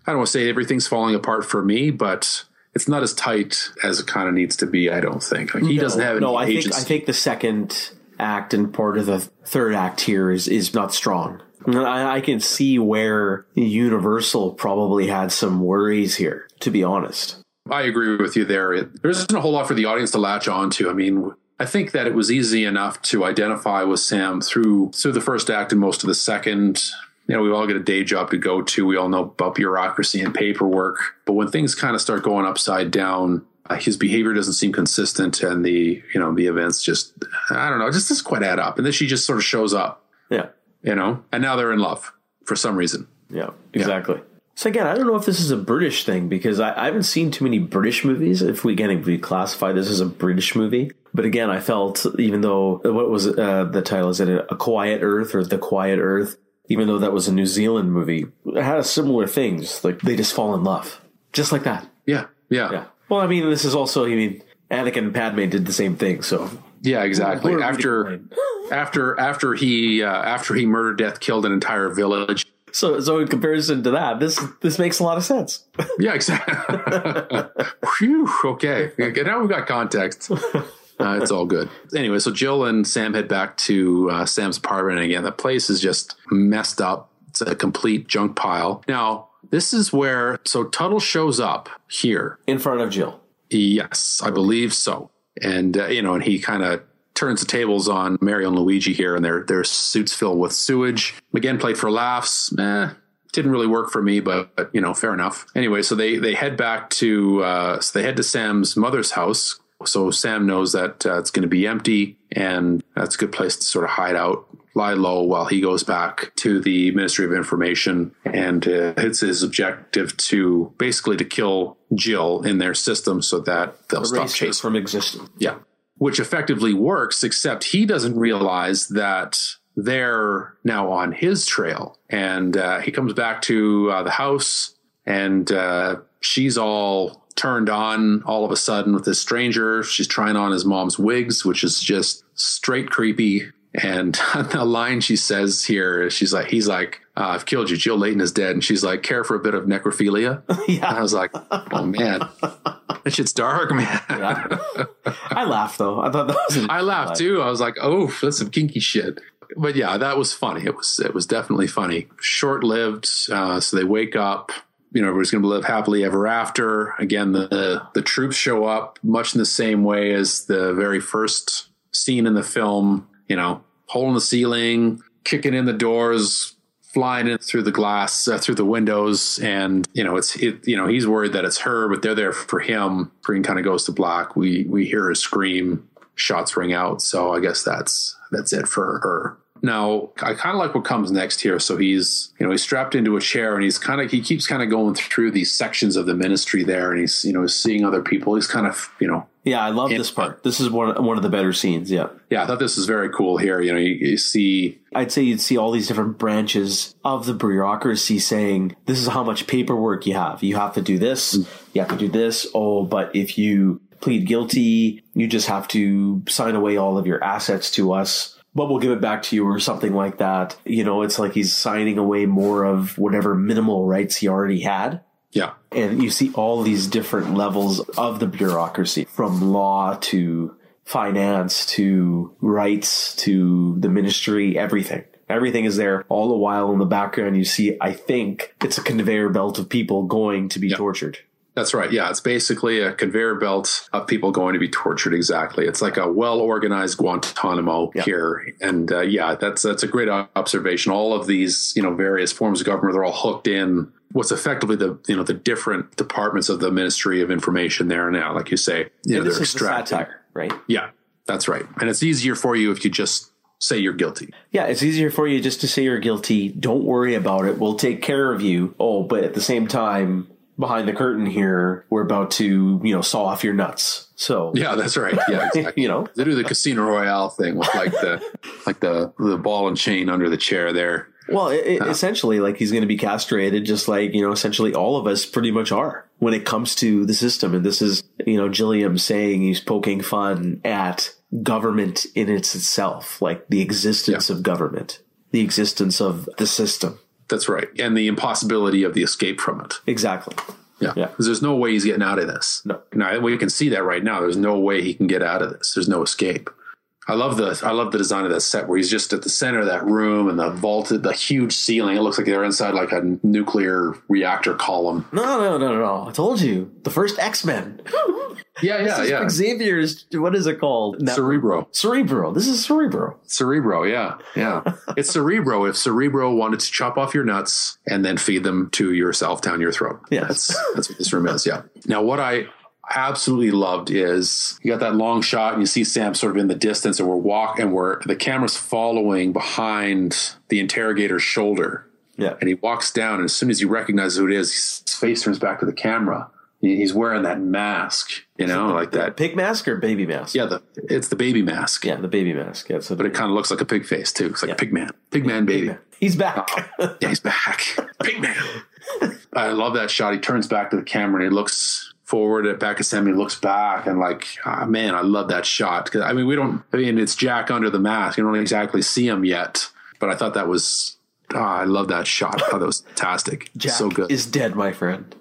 I don't want to say everything's falling apart for me, but it's not as tight as it kind of needs to be. I don't think like, he doesn't have any no. I think. I think the second act and part of the third act here is is not strong. I, I can see where Universal probably had some worries here. To be honest, I agree with you there. There isn't a whole lot for the audience to latch on to. I mean, I think that it was easy enough to identify with Sam through through the first act and most of the second. You know, we all get a day job to go to. We all know about bureaucracy and paperwork. But when things kind of start going upside down, uh, his behavior doesn't seem consistent, and the you know the events just I don't know, just doesn't quite add up. And then she just sort of shows up, yeah, you know, and now they're in love for some reason. yeah, exactly. So again, I don't know if this is a British thing because I, I haven't seen too many British movies. If we again we classify this as a British movie, but again, I felt even though what was uh, the title is it a Quiet Earth or The Quiet Earth? Even though that was a New Zealand movie, it had similar things. Like they just fall in love, just like that. Yeah, yeah, Yeah. Well, I mean, this is also. I mean, Anakin and Padme did the same thing. So Yeah, exactly. Who are we to After after after he uh, after he murdered death killed an entire village. So, so in comparison to that, this this makes a lot of sense. Yeah, exactly. Phew, okay. Okay, Now we've got context. Uh, it's all good. Anyway, so Jill and Sam head back to uh, Sam's apartment. And again, the place is just messed up. It's a complete junk pile. Now, this is where, so Tuttle shows up here. In front of Jill. Yes, I believe so. And, uh, you know, and he kind of turns the tables on Mario and Luigi here, and their, their suits fill with sewage. Again, played for laughs. Eh, didn't really work for me, but, but, you know, fair enough. Anyway, so they, they head back to, uh, so they head to Sam's mother's house. So Sam knows that uh, it's going to be empty, and that's a good place to sort of hide out, lie low while he goes back to the Ministry of Information. And uh, it's his objective to basically to kill Jill in their system so that they'll stop Erase her chasing. from existence. Yeah. Which effectively works, except he doesn't realize that they're now on his trail. And uh, he comes back to uh, the house, and uh, she's all turned on all of a sudden with this stranger. She's trying on his mom's wigs, which is just straight creepy. And the line she says here, she's like, he's like, uh, I've killed you. Jill Layton is dead. And she's like, care for a bit of necrophilia. And I was like, oh man, that shit's dark, man. I laughed though. I thought that was. I laughed too. I was like, "Oh, that's some kinky shit." But yeah, that was funny. It was it was definitely funny. Short lived. Uh, so they wake up. You know, everybody's going to live happily ever after. Again, the the troops show up much in the same way as the very first scene in the film. You know, hole in the ceiling, kicking in the doors, flying in through the glass, uh, through the windows, and you know, it's it. You know, he's worried that it's her, but they're there for him. Green kind of goes to black. We we hear her scream. Shots ring out. So I guess that's that's it for her. Now I kind of like what comes next here. So he's you know he's strapped into a chair and he's kind of he keeps kind of going through these sections of the ministry there, and he's you know seeing other people. He's kind of you know Yeah, I love this part. This is one one of the better scenes. Yeah, yeah. I thought this was very cool here. You know you, you see I'd say you'd see all these different branches of the bureaucracy saying, "This is how much paperwork you have. You have to do this. Mm. You have to do this. Oh, but if you plead guilty, you just have to sign away all of your assets to us." But we'll give it back to you or something like that. You know, it's like he's signing away more of whatever minimal rights he already had. yeah And you see all these different levels of the bureaucracy from law to finance to rights to the ministry, everything. Everything is there all the while in the background. You see, I think it's a conveyor belt of people going to be tortured. That's right. Yeah, it's basically a conveyor belt of people going to be tortured. Exactly. It's like a well organized Guantanamo Yeah. here, and uh, yeah, that's that's a great observation. All of these, you know, various forms of government, they're all hooked in. What's effectively the you know the different departments of the Ministry of Information there now, like you say, you know, they're extracting. satire, right? Yeah, that's right. And it's easier for you if you just say you're guilty. Yeah, it's easier for you just to say you're guilty. Don't worry about it. We'll take care of you. Oh, but at the same time, behind the curtain here, we're about to, you know, saw off your nuts. So, Yeah, that's right. Yeah, exactly. you know, They do the Casino Royale thing with like the like the the ball and chain under the chair there. well, it, it, essentially, like he's going to be castrated, just like, you know, essentially all of us pretty much are when it comes to the system. And this is, you know, Gilliam saying he's poking fun at government in its itself, like the existence of government, the existence of the system. That's right. And the impossibility of the escape from it. Exactly. Yeah. Yeah. Because there's no way he's getting out of this. No. Now we can see that right now. There's no way he can get out of this. There's no escape. I love the I love the design of that set where he's just at the center of that room and the vaulted the huge ceiling. It looks like they're inside like a nuclear reactor column. No, no, no, no, no. I told you. The first X Men. Yeah, yeah, yeah. Xavier's, what is it called? No, Cerebro. Cerebro. This is Cerebro. Cerebro, yeah. Yeah. it's Cerebro if Cerebro wanted to chop off your nuts and then feed them to yourself down your throat. Yes. That's that's what this room is, yeah. Now what I absolutely loved is you got that long shot and you see Sam sort of in the distance and we're walk and we're the camera's following behind the interrogator's shoulder. Yeah. And he walks down and as soon as he recognizes who it is, his face turns back to the camera. He's wearing that mask, you know, like that. Pig mask or baby mask? Yeah, the it's the baby mask. Yeah, the baby mask. Yeah, so But it kind of looks like a pig face too. It's like Yeah. pig man, pig man baby. He's back. Oh. Yeah, he's back. Pig man. I love that shot. He turns back to the camera and he looks forward at Sam. He looks back and like, ah, man, I love that shot. Cause I mean, we don't. I mean, it's Jack under the mask. You don't exactly see him yet, but I thought that was. ah, I love that shot. I thought that was fantastic. Jack so good. is dead, my friend.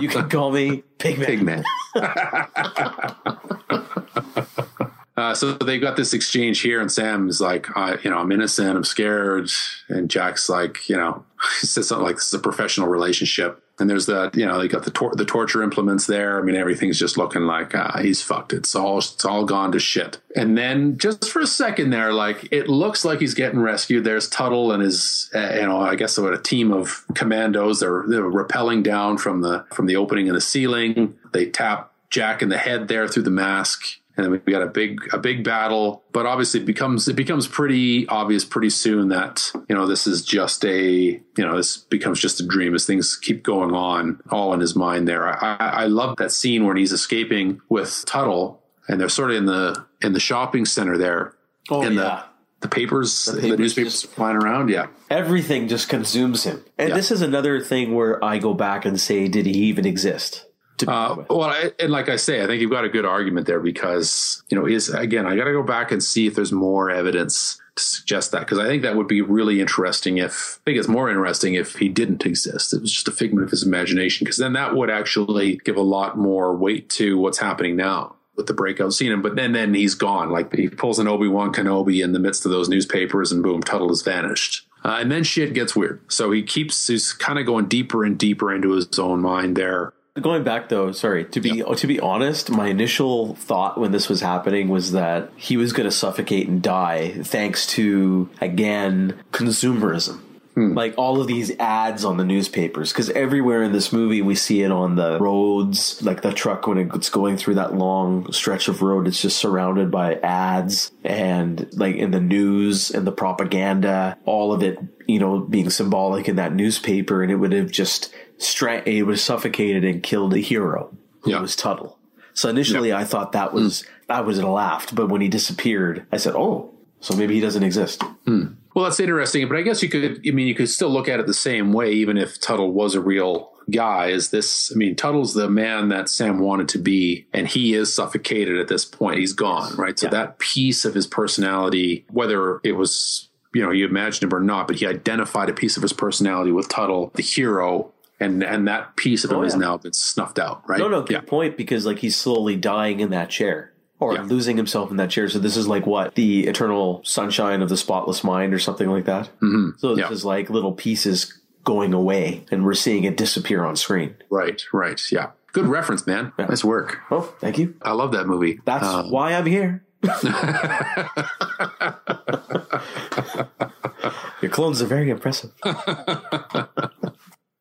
you can call me Pigman. Pig man. Uh, so they got this exchange here, and Sam's like, I, you know, I'm innocent, I'm scared, and Jack's like, you know, he says something like, "This is a professional relationship." And there's that, you know, they got the tor- the torture implements there. I mean, everything's just looking like ah, he's fucked. It's all it's all gone to shit. And then just for a second there, like it looks like he's getting rescued. There's Tuttle and his, uh, you know, I guess what a team of commandos. They're they're rappelling down from the from the opening in the ceiling. They tap Jack in the head there through the mask and then we got a big a big battle but obviously it becomes it becomes pretty obvious pretty soon that you know this is just a you know this becomes just a dream as things keep going on all in his mind there i i, love that scene when he's escaping with tuttle and they're sort of in the in the shopping center there Oh, yeah. the the papers the, papers newspapers flying around yeah Everything just consumes him. And Yeah. this is another thing where I go back and say, did he even exist? Uh, well, I, and like I say, I think you've got a good argument there because you know is again, I got to go back and see if there's more evidence to suggest that because I think that would be really interesting. If I think it's more interesting if he didn't exist, it was just a figment of his imagination because then that would actually give a lot more weight to what's happening now with the breakout scene. But then then he's gone. Like he pulls an Obi Wan Kenobi in the midst of those newspapers, and boom, Tuttle has vanished. Uh, and then shit gets weird. So he keeps he's kind of going deeper and deeper into his own mind there. Going back though, sorry to be to be honest, my initial thought when this was happening was that he was going to suffocate and die, thanks to again consumerism. Hmm. Like all of these ads on the newspapers, because everywhere in this movie we see it on the roads, like the truck when it's going through that long stretch of road, it's just surrounded by ads and like in the news and the propaganda, all of it, you know, being symbolic in that newspaper, and it would have just stra- it was suffocated and killed a hero who Yeah. was Tuttle. So initially, I thought that was I was laughed, but when he disappeared, I said, "Oh, so maybe he doesn't exist." Hmm. Well, that's interesting, but I guess you could. I mean, you could still look at it the same way, even if Tuttle was a real guy. Is this? I mean, Tuttle's the man that Sam wanted to be, and he is suffocated at this point. He's gone, right? So Yeah. that piece of his personality, whether it was you know you imagined him or not, but he identified a piece of his personality with Tuttle, the hero, and and that piece of him Oh, has yeah. now been snuffed out, right? No, no, good yeah, point because like he's slowly dying in that chair. or Yeah. losing himself in that chair. So this is like what the eternal sunshine of the spotless mind, or something like that. Mm-hmm. So this is like little pieces going away, and we're seeing it disappear on screen. Right, right. Yeah. Good reference, man. Nice work. Oh, thank you. I love that movie. That's Uh, why I'm here. Your clones are very impressive.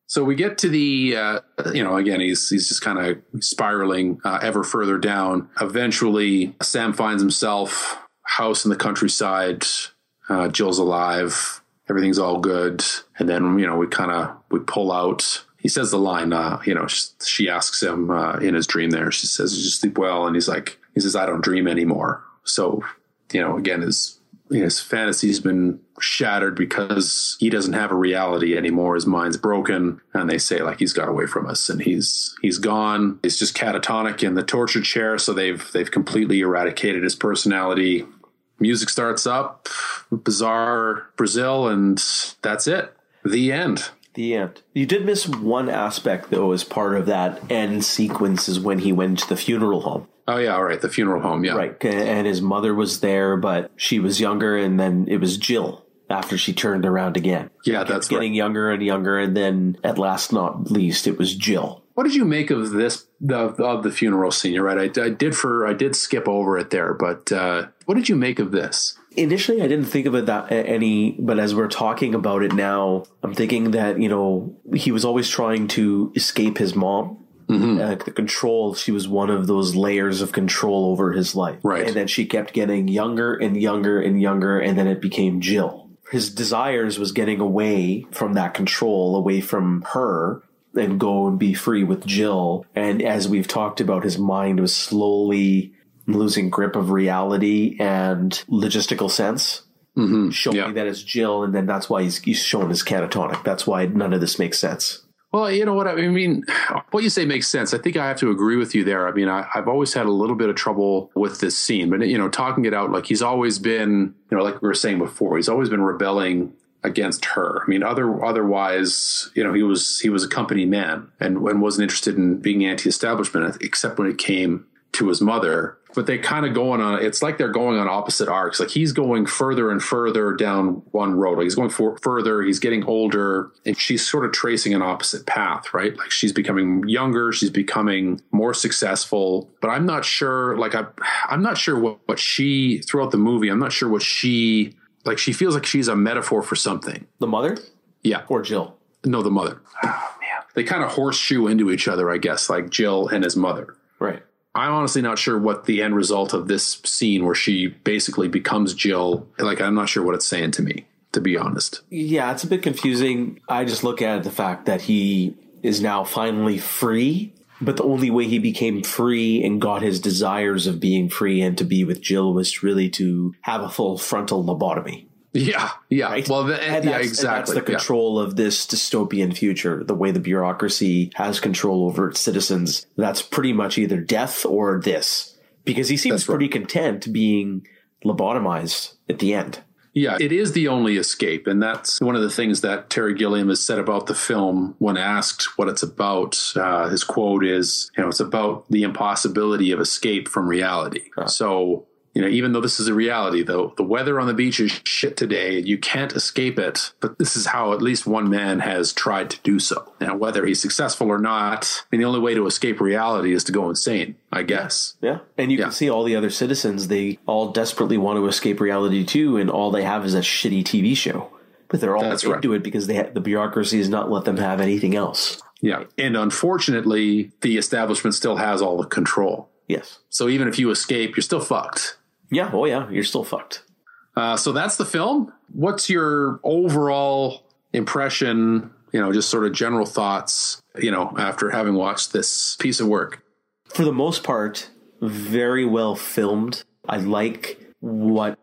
So we get to the, uh, you know, again, he's he's just kind of spiraling uh, ever further down. Eventually, Sam finds himself house in the countryside. Uh, Jill's alive. Everything's all good. And then you know we kind of we pull out. He says the line, uh, you know, she, asks him uh, in his dream. There, she says, "Did you sleep well?" And he's like, he says, "I don't dream anymore." So, you know, again, his his fantasy's been shattered because he doesn't have a reality anymore. His mind's broken, and they say like he's got away from us, and he's he's gone. He's just catatonic in the torture chair. So they've they've completely eradicated his personality. Music starts up, bizarre Brazil, and that's it. The end. The end. You did miss one aspect, though, as part of that end sequence is when he went to the funeral home. Oh yeah, all right. The funeral home. Yeah, Right. And his mother was there, but she was younger, and then it was Jill after she turned around again. Yeah, that's Getting right. younger and younger, and then at last not least, it was Jill. What did you make of this the of the funeral scene? You're right. I, I did for I did skip over it there, but uh, what did you make of this? Initially, I didn't think of it that any, but as we're talking about it now, I'm thinking that, you know, he was always trying to escape his mom. Mm-hmm. Uh, the control, she was one of those layers of control over his life. Right. And then she kept getting younger and younger and younger, and then it became Jill. His desires was getting away from that control, away from her, and go and be free with Jill. And as we've talked about, his mind was slowly losing grip of reality and logistical sense. Mm-hmm. Showing Yeah. that it's Jill, and then that's why he's, he's shown as catatonic. That's why none of this makes sense. Well, you know what I mean. What you say makes sense. I think I have to agree with you there. I mean, I, I've always had a little bit of trouble with this scene, but you know, talking it out, like he's always been, you know, like we were saying before, he's always been rebelling against her. I mean, other otherwise, you know, he was he was a company man and, and wasn't interested in being anti-establishment, except when it came to his mother. But they kind of going on. Uh, it's like they're going on opposite arcs. Like he's going further and further down one road. Like he's going for, further. He's getting older, and she's sort of tracing an opposite path, right? Like she's becoming younger. She's becoming more successful. But I'm not sure. Like I, I'm not sure what what she throughout the movie. I'm not sure what she like. She feels like she's a metaphor for something. The mother Yeah. or Jill? No, the mother. Oh man, they kind of horseshoe into each other, I guess. Like Jill and his mother. Right. I'm honestly not sure what the end result of this scene where she basically becomes Jill. Like, I'm not sure what it's saying to me, to be honest. Yeah, it's a bit confusing. I just look at the fact that he is now finally free, but the only way he became free and got his desires of being free and to be with Jill was really to have a full frontal lobotomy. Yeah, yeah. Right? Well, the, And yeah, that's- and exactly. that's the yeah. control of this dystopian future, the way the bureaucracy has control over its citizens. That's pretty much either death or this. Because he seems That's right. pretty content being lobotomized at the end. Yeah, it is the only escape. And that's one of the things that Terry Gilliam has said about the film when asked what it's about. Uh, his quote is, you know, it's about the impossibility of escape from reality. So, you know, even though this is a reality, though, the weather on the beach is shit today. You can't escape it. But this is how at least one man has tried to do so. Now, whether he's successful or not, I mean, the only way to escape reality is to go insane, I guess. Yeah. And you Yeah. can see all the other citizens, they all desperately want to escape reality too, and all they have is a shitty TV show. But they're all That's into right. it because they ha- the bureaucracy has not let them have anything else. Yeah. And unfortunately, the establishment still has all the control. Yes. So even if you escape, you're still fucked. Yeah. Oh, yeah. You're still fucked. Uh, so that's the film. What's your overall impression? You know, just sort of general thoughts. You know, after having watched this piece of work. For the most part, very well filmed. I like what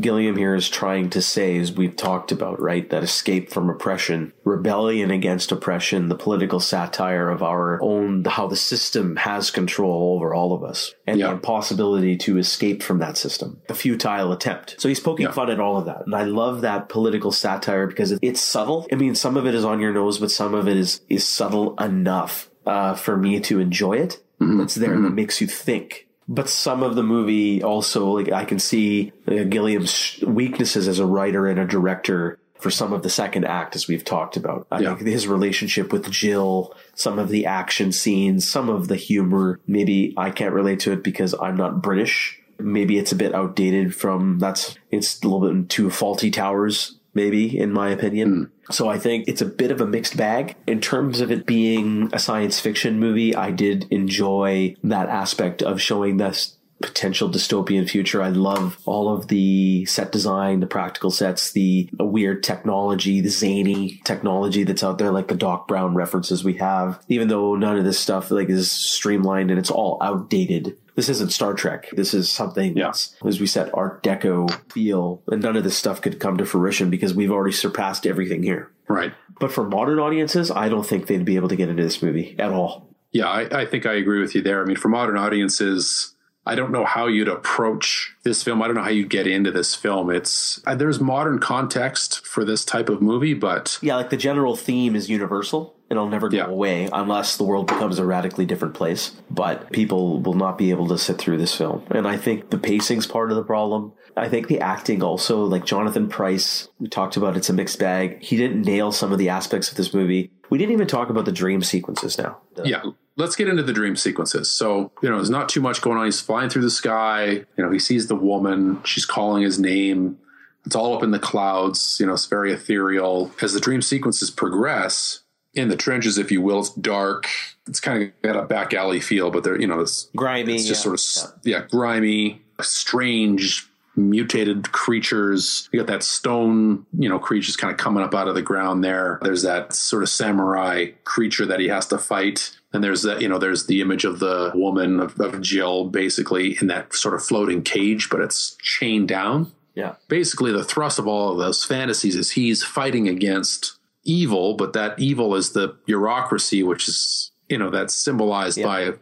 Gilliam here is trying to say, as we've talked about, right? That escape from oppression, rebellion against oppression, the political satire of our own, how the system has control over all of us, and Yeah. the impossibility to escape from that system. A futile attempt. So he's poking Yeah. fun at all of that. And I love that political satire because it's subtle. I mean, some of it is on your nose, but some of it is, is subtle enough, uh, for me to enjoy it. It's there and it makes you think But some of the movie also, like I can see uh, Gilliam's weaknesses as a writer and a director for some of the second act, as we've talked about. I Yeah. think his relationship with Jill, some of the action scenes, some of the humor. Maybe I can't relate to it because I'm not British. Maybe it's a bit outdated from that's, it's a little bit too Fawlty Towers, maybe, in my opinion. Hmm. So I think it's a bit of a mixed bag. In terms of it being a science fiction movie, I did enjoy that aspect of showing this potential dystopian future. I love all of the set design, the practical sets, the weird technology, the zany technology that's out there, like the Doc Brown references we have. Even though none of this stuff like is streamlined and it's all outdated. This isn't Star Trek. This is something Yeah. that's, as we said, Art Deco feel. And none of this stuff could come to fruition because we've already surpassed everything here. Right. But for modern audiences, I don't think they'd be able to get into this movie at all. Yeah, I, I think I agree with you there. I mean, for modern audiences, I don't know how you'd approach this film. I don't know how you'd get into this film. It's uh, there's modern context for this type of movie, but Yeah, like the general theme is universal. It'll never go Yeah. away unless the world becomes a radically different place. But people will not be able to sit through this film. And I think the pacing's part of the problem. I think the acting also, like Jonathan Pryce, we talked about it's a mixed bag. He didn't nail some of the aspects of this movie. We didn't even talk about the dream sequences now. yeah, let's get into the dream sequences. So, you know, there's not too much going on. He's flying through the sky. You know, he sees the woman. She's calling his name. It's all up in the clouds. You know, it's very ethereal. As the dream sequences progress in the trenches, if you will, it's dark. It's kind of got a back alley feel, but there, you know, it's Grimy. It's just yeah. sort of yeah. grimy, strange, mutated creatures. You got that stone, you know, creatures kind of coming up out of the ground there. There's that sort of samurai creature that he has to fight. And there's that, you know, there's the image of the woman of, of Jill basically in that sort of floating cage, but it's chained down. Yeah. Basically, the thrust of all of those fantasies is he's fighting against evil, but that evil is the bureaucracy, which is, you know, that's symbolized Yeah. by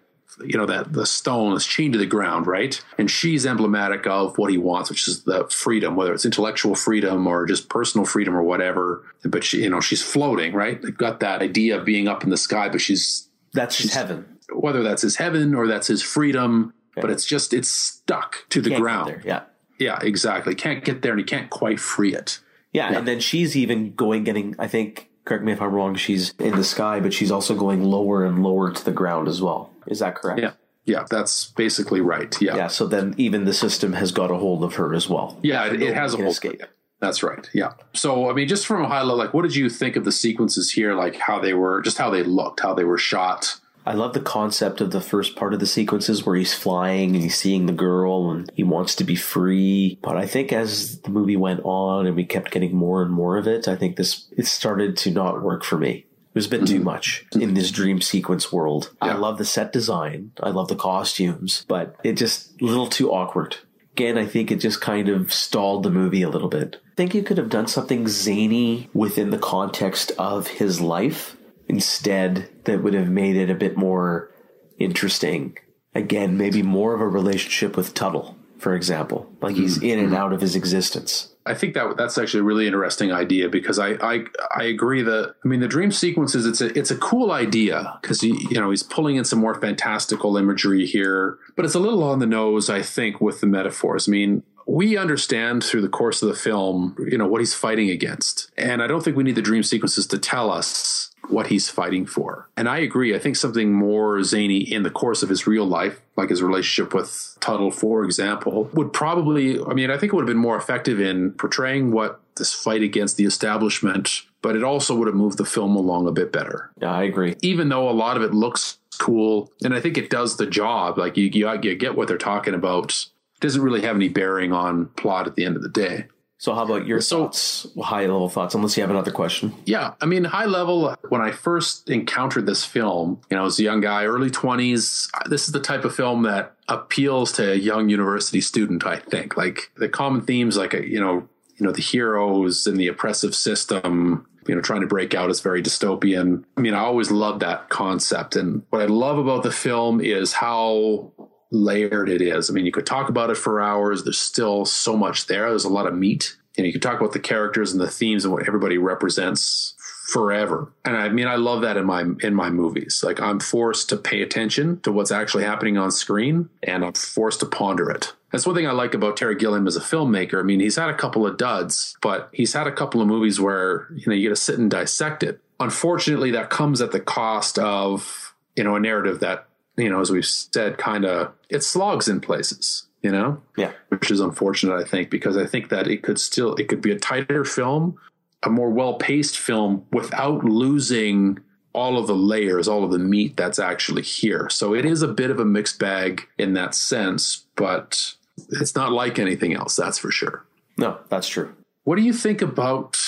you know that the stone is chained to the ground right and she's emblematic of what he wants which is the freedom whether it's intellectual freedom or just personal freedom or whatever but she you know she's floating right they've got that idea of being up in the sky but she's That's just heaven. whether that's his heaven or that's his freedom but it's just it's stuck to the ground. Yeah. yeah exactly can't get there and he can't quite free it Yeah, and then she's even going, getting, I think, correct me if I'm wrong, she's in the sky, but she's also going lower and lower to the ground as well. Is that correct? yeah yeah that's basically right yeah Yeah, so then even the system has got a hold of her as well. Yeah, it, it has a hold escape. That's right. Yeah. So, I mean, just from a high level, like, what did you think of the sequences here? Like, how they were, just how they looked, how they were shot. I love the concept of the first part of the sequences where he's flying and he's seeing the girl and he wants to be free. But I think as the movie went on and we kept getting more and more of it, I think this it started to not work for me. It was a bit too mm-hmm. much in this dream sequence world. I love the set design. I love the costumes, but it just a little too awkward. Again, I think it just kind of stalled the movie a little bit. I think you could have done something zany within the context of his life instead that would have made it a bit more interesting. Again, maybe more of a relationship with Tuttle, for example. Like he's hmm. in and hmm. out of his existence. I think that that's actually a really interesting idea because I I, I agree that I mean the dream sequences it's a it's a cool idea because you know he's pulling in some more fantastical imagery here, but it's a little on the nose I think with the metaphors. I mean we understand through the course of the film you know what he's fighting against, and I don't think we need the dream sequences to tell us what he's fighting for. And I agree. I think something more zany in the course of his real life, like his relationship with Tuttle, for example, would probably, I mean, I think it would have been more effective in portraying what this fight against the establishment, but it also would have moved the film along a bit better. Yeah, I agree. Even though a lot of it looks cool, and I think it does the job, like you, you, you get what they're talking about, it doesn't really have any bearing on plot at the end of the day. So how about your So- thoughts, high level thoughts, unless you have another question? Yeah, I mean, high level. When I first encountered this film, you know, as a young guy, early twenties, this is the type of film that appeals to a young university student. I think, like the common themes, like uh, you know, you know, the heroes and the oppressive system. You know, trying to break out is very dystopian. I mean, I always loved that concept, and what I love about the film is how layered it is. I mean, you could talk about it for hours. There's still so much there. There's a lot of meat. And you could talk about the characters and the themes and what everybody represents forever. And I mean, I love that in my in my movies. Like I'm forced to pay attention to what's actually happening on screen, and I'm forced to ponder it. That's one thing I like about Terry Gilliam as a filmmaker. I mean, he's had a couple of duds, but he's had a couple of movies where you know you got to sit and dissect it. Unfortunately, that comes at the cost of you know a narrative that you know, as we've said, kind of it slogs in places you know? Yeah. Which is unfortunate, I think, because I think that it could still, it could be a tighter film, a more well paced film without losing all of the layers, all of the meat that's actually here. So it is a bit of a mixed bag in that sense, but it's not like anything else, that's for sure. No, that's true. What do you think about,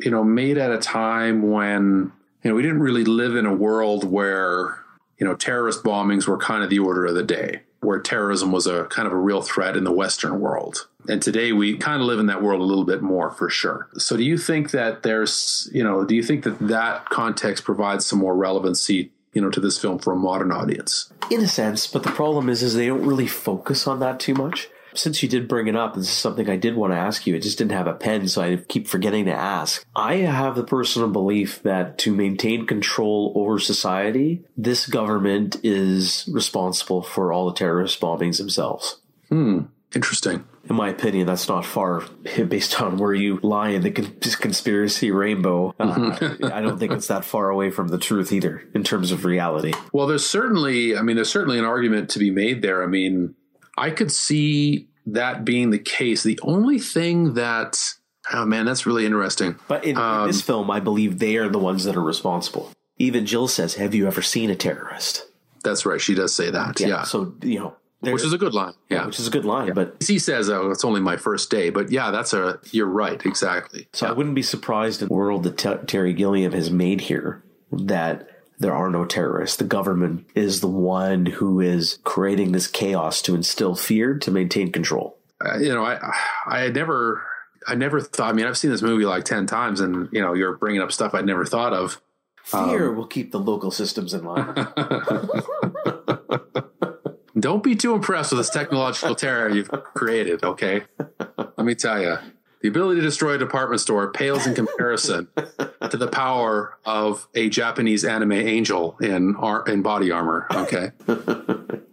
you know, made at a time when, you know, we didn't really live in a world where, you know, terrorist bombings were kind of the order of the day where terrorism was a kind of a real threat in the Western world. And today we kind of live in that world a little bit more for sure. So do you think that there's, you know, do you think that that context provides some more relevancy, you know, to this film for a modern audience? In a sense, but the problem is, is they don't really focus on that too much. Since you did bring it up, this is something I did want to ask you. I just didn't have a pen, so I keep forgetting to ask. I have the personal belief that to maintain control over society, this government is responsible for all the terrorist bombings themselves. Hmm. Interesting. In my opinion, that's not far based on where you lie in the conspiracy rainbow. Uh, I don't think it's that far away from the truth either in terms of reality. Well, there's certainly, I mean, there's certainly an argument to be made there. I mean, I could see that being the case. The only thing that, oh man, that's really interesting. But in, um, in this film, I believe they are the ones that are responsible. Even Jill says, Have you ever seen a terrorist? That's right. She does say that. Yeah. yeah. So, you know, which is a good line. Yeah. Which is a good line. Yeah. But he says, oh, it's only my first day. But yeah, that's a, you're right. Exactly. So yeah. I wouldn't be surprised in the world that T- Terry Gilliam has made here that there are no terrorists. The government is the one who is creating this chaos to instill fear to maintain control. Uh, you know, I I had never I never thought. I mean, I've seen this movie like ten times, and you know, you're bringing up stuff I'd never thought of. Fear um, will keep the local systems in line. Don't be too impressed with this technological terror you've created. Okay, let me tell you. The ability to destroy a department store pales in comparison to the power of a Japanese anime angel in ar- in body armor. Okay.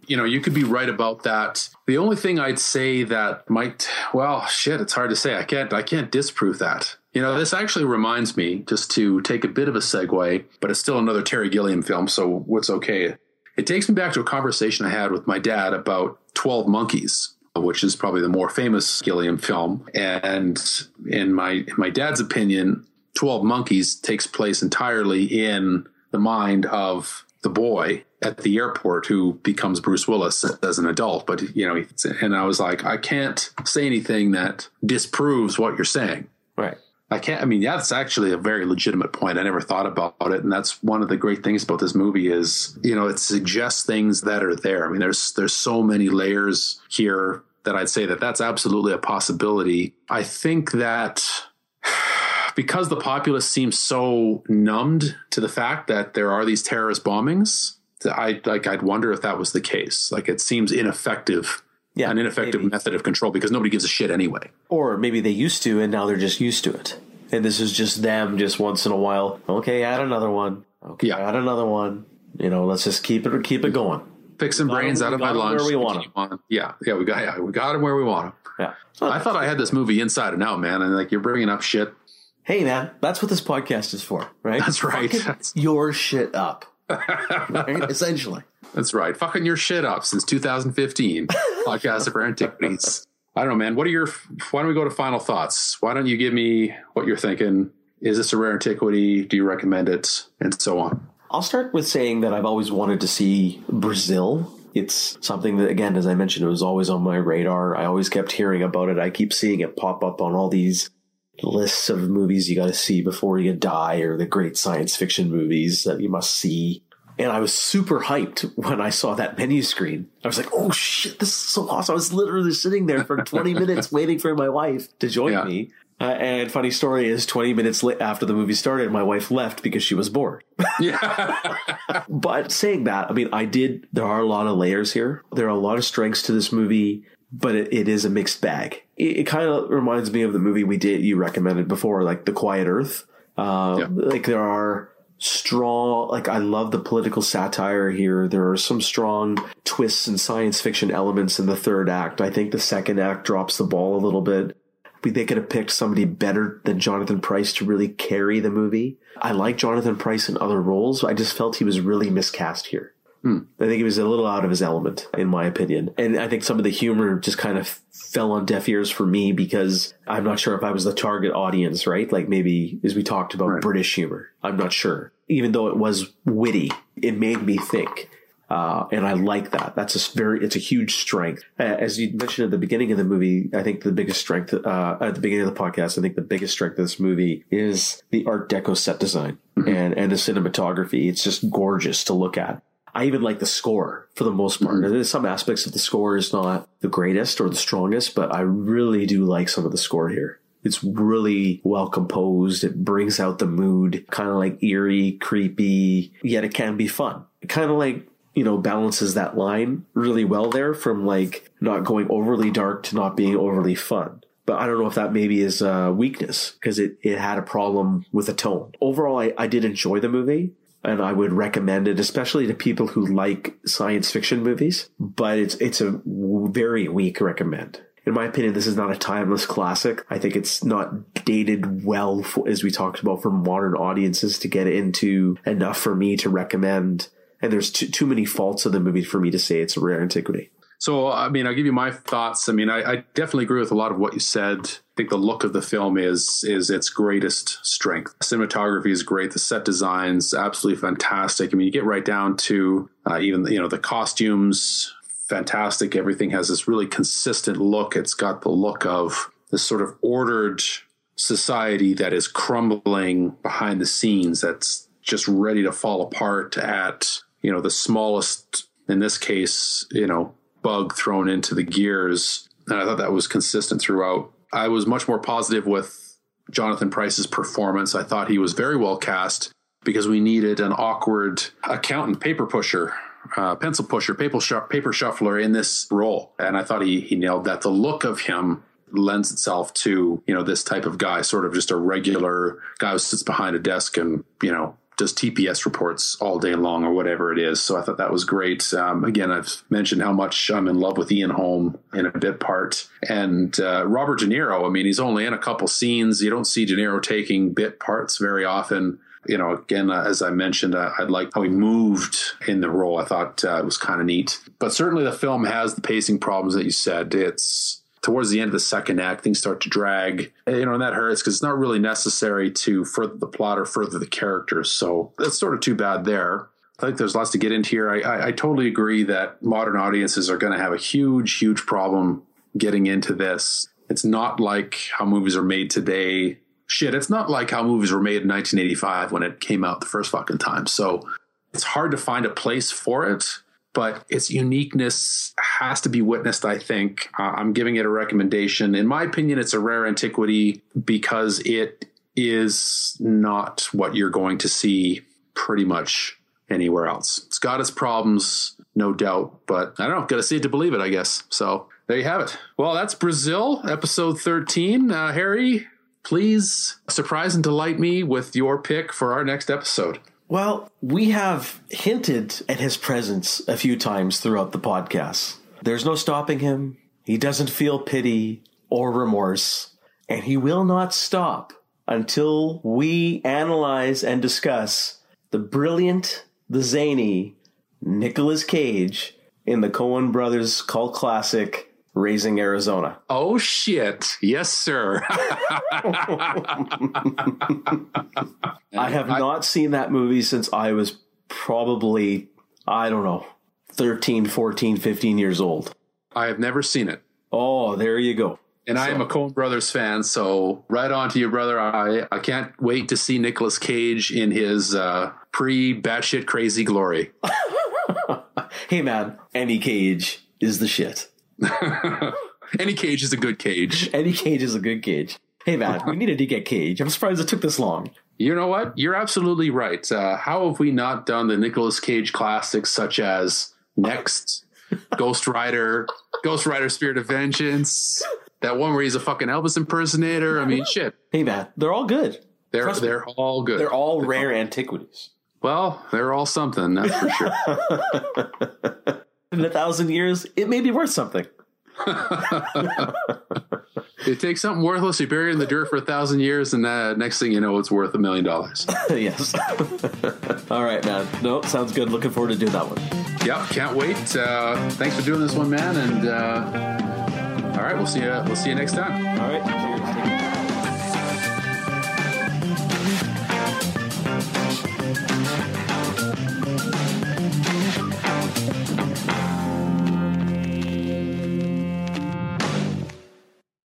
you know, you could be right about that. The only thing I'd say that might, well, shit, it's hard to say. I can't, I can't disprove that. You know, this actually reminds me, just to take a bit of a segue, but it's still another Terry Gilliam film, so what's okay. It takes me back to a conversation I had with my dad about 12 Monkeys which is probably the more famous Gilliam film. And in my in my dad's opinion, Twelve Monkeys takes place entirely in the mind of the boy at the airport who becomes Bruce Willis as an adult. But you know, and I was like, I can't say anything that disproves what you're saying. Right. I can't. I mean, yeah, that's actually a very legitimate point. I never thought about it, and that's one of the great things about this movie is you know it suggests things that are there. I mean, there's there's so many layers here that I'd say that that's absolutely a possibility. I think that because the populace seems so numbed to the fact that there are these terrorist bombings, I like I'd wonder if that was the case. Like it seems ineffective. Yeah, an ineffective maybe. method of control because nobody gives a shit anyway. Or maybe they used to and now they're just used to it. And this is just them just once in a while. Okay, add another one. Okay, yeah. add another one. You know, let's just keep it keep it going some brains out of my lunch. Where we want them. Yeah, yeah, we got yeah, we got them where we want them. Yeah, I thought I had this movie inside and out, man. And like you're bringing up shit. Hey, man, that's what this podcast is for, right? That's right. That's... your shit up, right? Essentially. That's right. Fucking your shit up since 2015. podcast of rare antiquities. I don't know, man. What are your? Why don't we go to final thoughts? Why don't you give me what you're thinking? Is this a rare antiquity? Do you recommend it? And so on. I'll start with saying that I've always wanted to see Brazil. It's something that, again, as I mentioned, it was always on my radar. I always kept hearing about it. I keep seeing it pop up on all these lists of movies you got to see before you die or the great science fiction movies that you must see. And I was super hyped when I saw that menu screen. I was like, oh shit, this is so awesome. I was literally sitting there for 20 minutes waiting for my wife to join yeah. me. Uh, and funny story is 20 minutes after the movie started, my wife left because she was bored. yeah. but saying that, I mean, I did, there are a lot of layers here. There are a lot of strengths to this movie, but it, it is a mixed bag. It, it kind of reminds me of the movie we did, you recommended before, like The Quiet Earth. Uh, Yeah. Like there are strong, like I love the political satire here. There are some strong twists and science fiction elements in the third act. I think the second act drops the ball a little bit. They could have picked somebody better than Jonathan Pryce to really carry the movie. I like Jonathan Pryce in other roles. I just felt he was really miscast here. I think he was a little out of his element, in my opinion. And I think some of the humor just kind of fell on deaf ears for me because I'm not sure if I was the target audience, right? Like maybe, as we talked about, Right. British humor. I'm not sure. Even though it was witty, it made me think. Uh, and I like that. That's a very, it's a huge strength. As you mentioned at the beginning of the movie, I think the biggest strength, uh, at the beginning of the podcast, I think the biggest strength of this movie is the Art Deco set design and, and the cinematography. It's just gorgeous to look at. I even like the score for the most part. Mm-hmm. There's some aspects of the score is not the greatest or the strongest, but I really do like some of the score here. It's really well composed. It brings out the mood, kind of like eerie, creepy, yet it can be fun. It kind of like, you know, balances that line really well there from like not going overly dark to not being overly fun. But I don't know if that maybe is a weakness because it, it had a problem with the tone. Overall, I, I did enjoy the movie and I would recommend it, especially to people who like science fiction movies. But it's it's a very weak recommend. In my opinion, this is not a timeless classic. I think it's not dated well, for, as we talked about, for modern audiences to get into enough for me to recommend. And there's too, too many faults of the movie for me to say it's a rare antiquity. So, I mean, I'll give you my thoughts. I mean, I, I definitely agree with a lot of what you said. I think the look of the film is is its greatest strength. Cinematography is great. The set designs absolutely fantastic. I mean, you get right down to uh, even you know the costumes, fantastic. Everything has this really consistent look. It's got the look of this sort of ordered society that is crumbling behind the scenes. That's just ready to fall apart at you know the smallest in this case you know bug thrown into the gears and i thought that was consistent throughout. I was much more positive with Jonathan Pryce's performance. I thought he was very well cast because we needed an awkward accountant paper pusher uh, pencil pusher paper, shu- paper shuffler in this role. And i thought he, he nailed that. The look of him lends itself to you know this type of guy sort of just a regular guy who sits behind a desk and you know does TPS reports all day long or whatever it is. So I thought that was great. Um, again, I've mentioned how much I'm in love with Ian Holm in a bit part. And uh, Robert De Niro, I mean, he's only in a couple scenes. You don't see De Niro taking bit parts very often. You know, again, uh, as I mentioned, uh, I like how he moved in the role. I thought uh, it was kind of neat. But certainly the film has the pacing problems that you said. It's towards the end of the second act, things start to drag. You know, and that hurts because it's not really necessary to further the plot or further the characters. So that's sort of too bad there. I think there's lots to get into here. I, I, I totally agree that modern audiences are going to have a huge, huge problem getting into this. It's not like how movies are made today. Shit, it's not like how movies were made in 1985 when it came out the first fucking time. So it's hard to find a place for it but its uniqueness has to be witnessed, I think. Uh, I'm giving it a recommendation. In my opinion, it's a rare antiquity because it is not what you're going to see pretty much anywhere else. It's got its problems, no doubt, but I don't know, got to see it to believe it, I guess. So there you have it. Well, that's Brazil, episode 13. Uh, Harry, please surprise and delight me with your pick for our next episode. Well, we have hinted at his presence a few times throughout the podcast. There's no stopping him. He doesn't feel pity or remorse, and he will not stop until we analyze and discuss the brilliant, the zany Nicolas Cage in the Coen Brothers cult classic Raising Arizona. Oh shit. Yes, sir. I have not seen that movie since I was probably, I don't know, 13, 14, 15 years old. I have never seen it. Oh, there you go. And I am a Coen Brothers fan, so right on to you, brother. I, I can't wait to see Nicolas Cage in his uh, pre batshit crazy glory. Hey man, any cage is the shit. Any cage is a good cage. Any cage is a good cage. Hey man, we needed to get Cage. I'm surprised it took this long. You know what? You're absolutely right. Uh, how have we not done the Nicolas Cage classics such as Next, Ghost Rider, Ghost Rider Spirit of Vengeance, that one where he's a fucking Elvis impersonator? I mean, shit. Hey man, they're all good. They're Trust they're all good. They're all rare antiquities. well, they're all something, that's for sure. In a thousand years, it may be worth something. it takes something worthless, you bury it in the dirt for a thousand years, and uh, next thing you know, it's worth a million dollars. yes. all right, man. Nope, sounds good. Looking forward to doing that one. Yep, can't wait. Uh, thanks for doing this one, man. And uh, all right, we'll see you. We'll see you next time. All right. Cheers.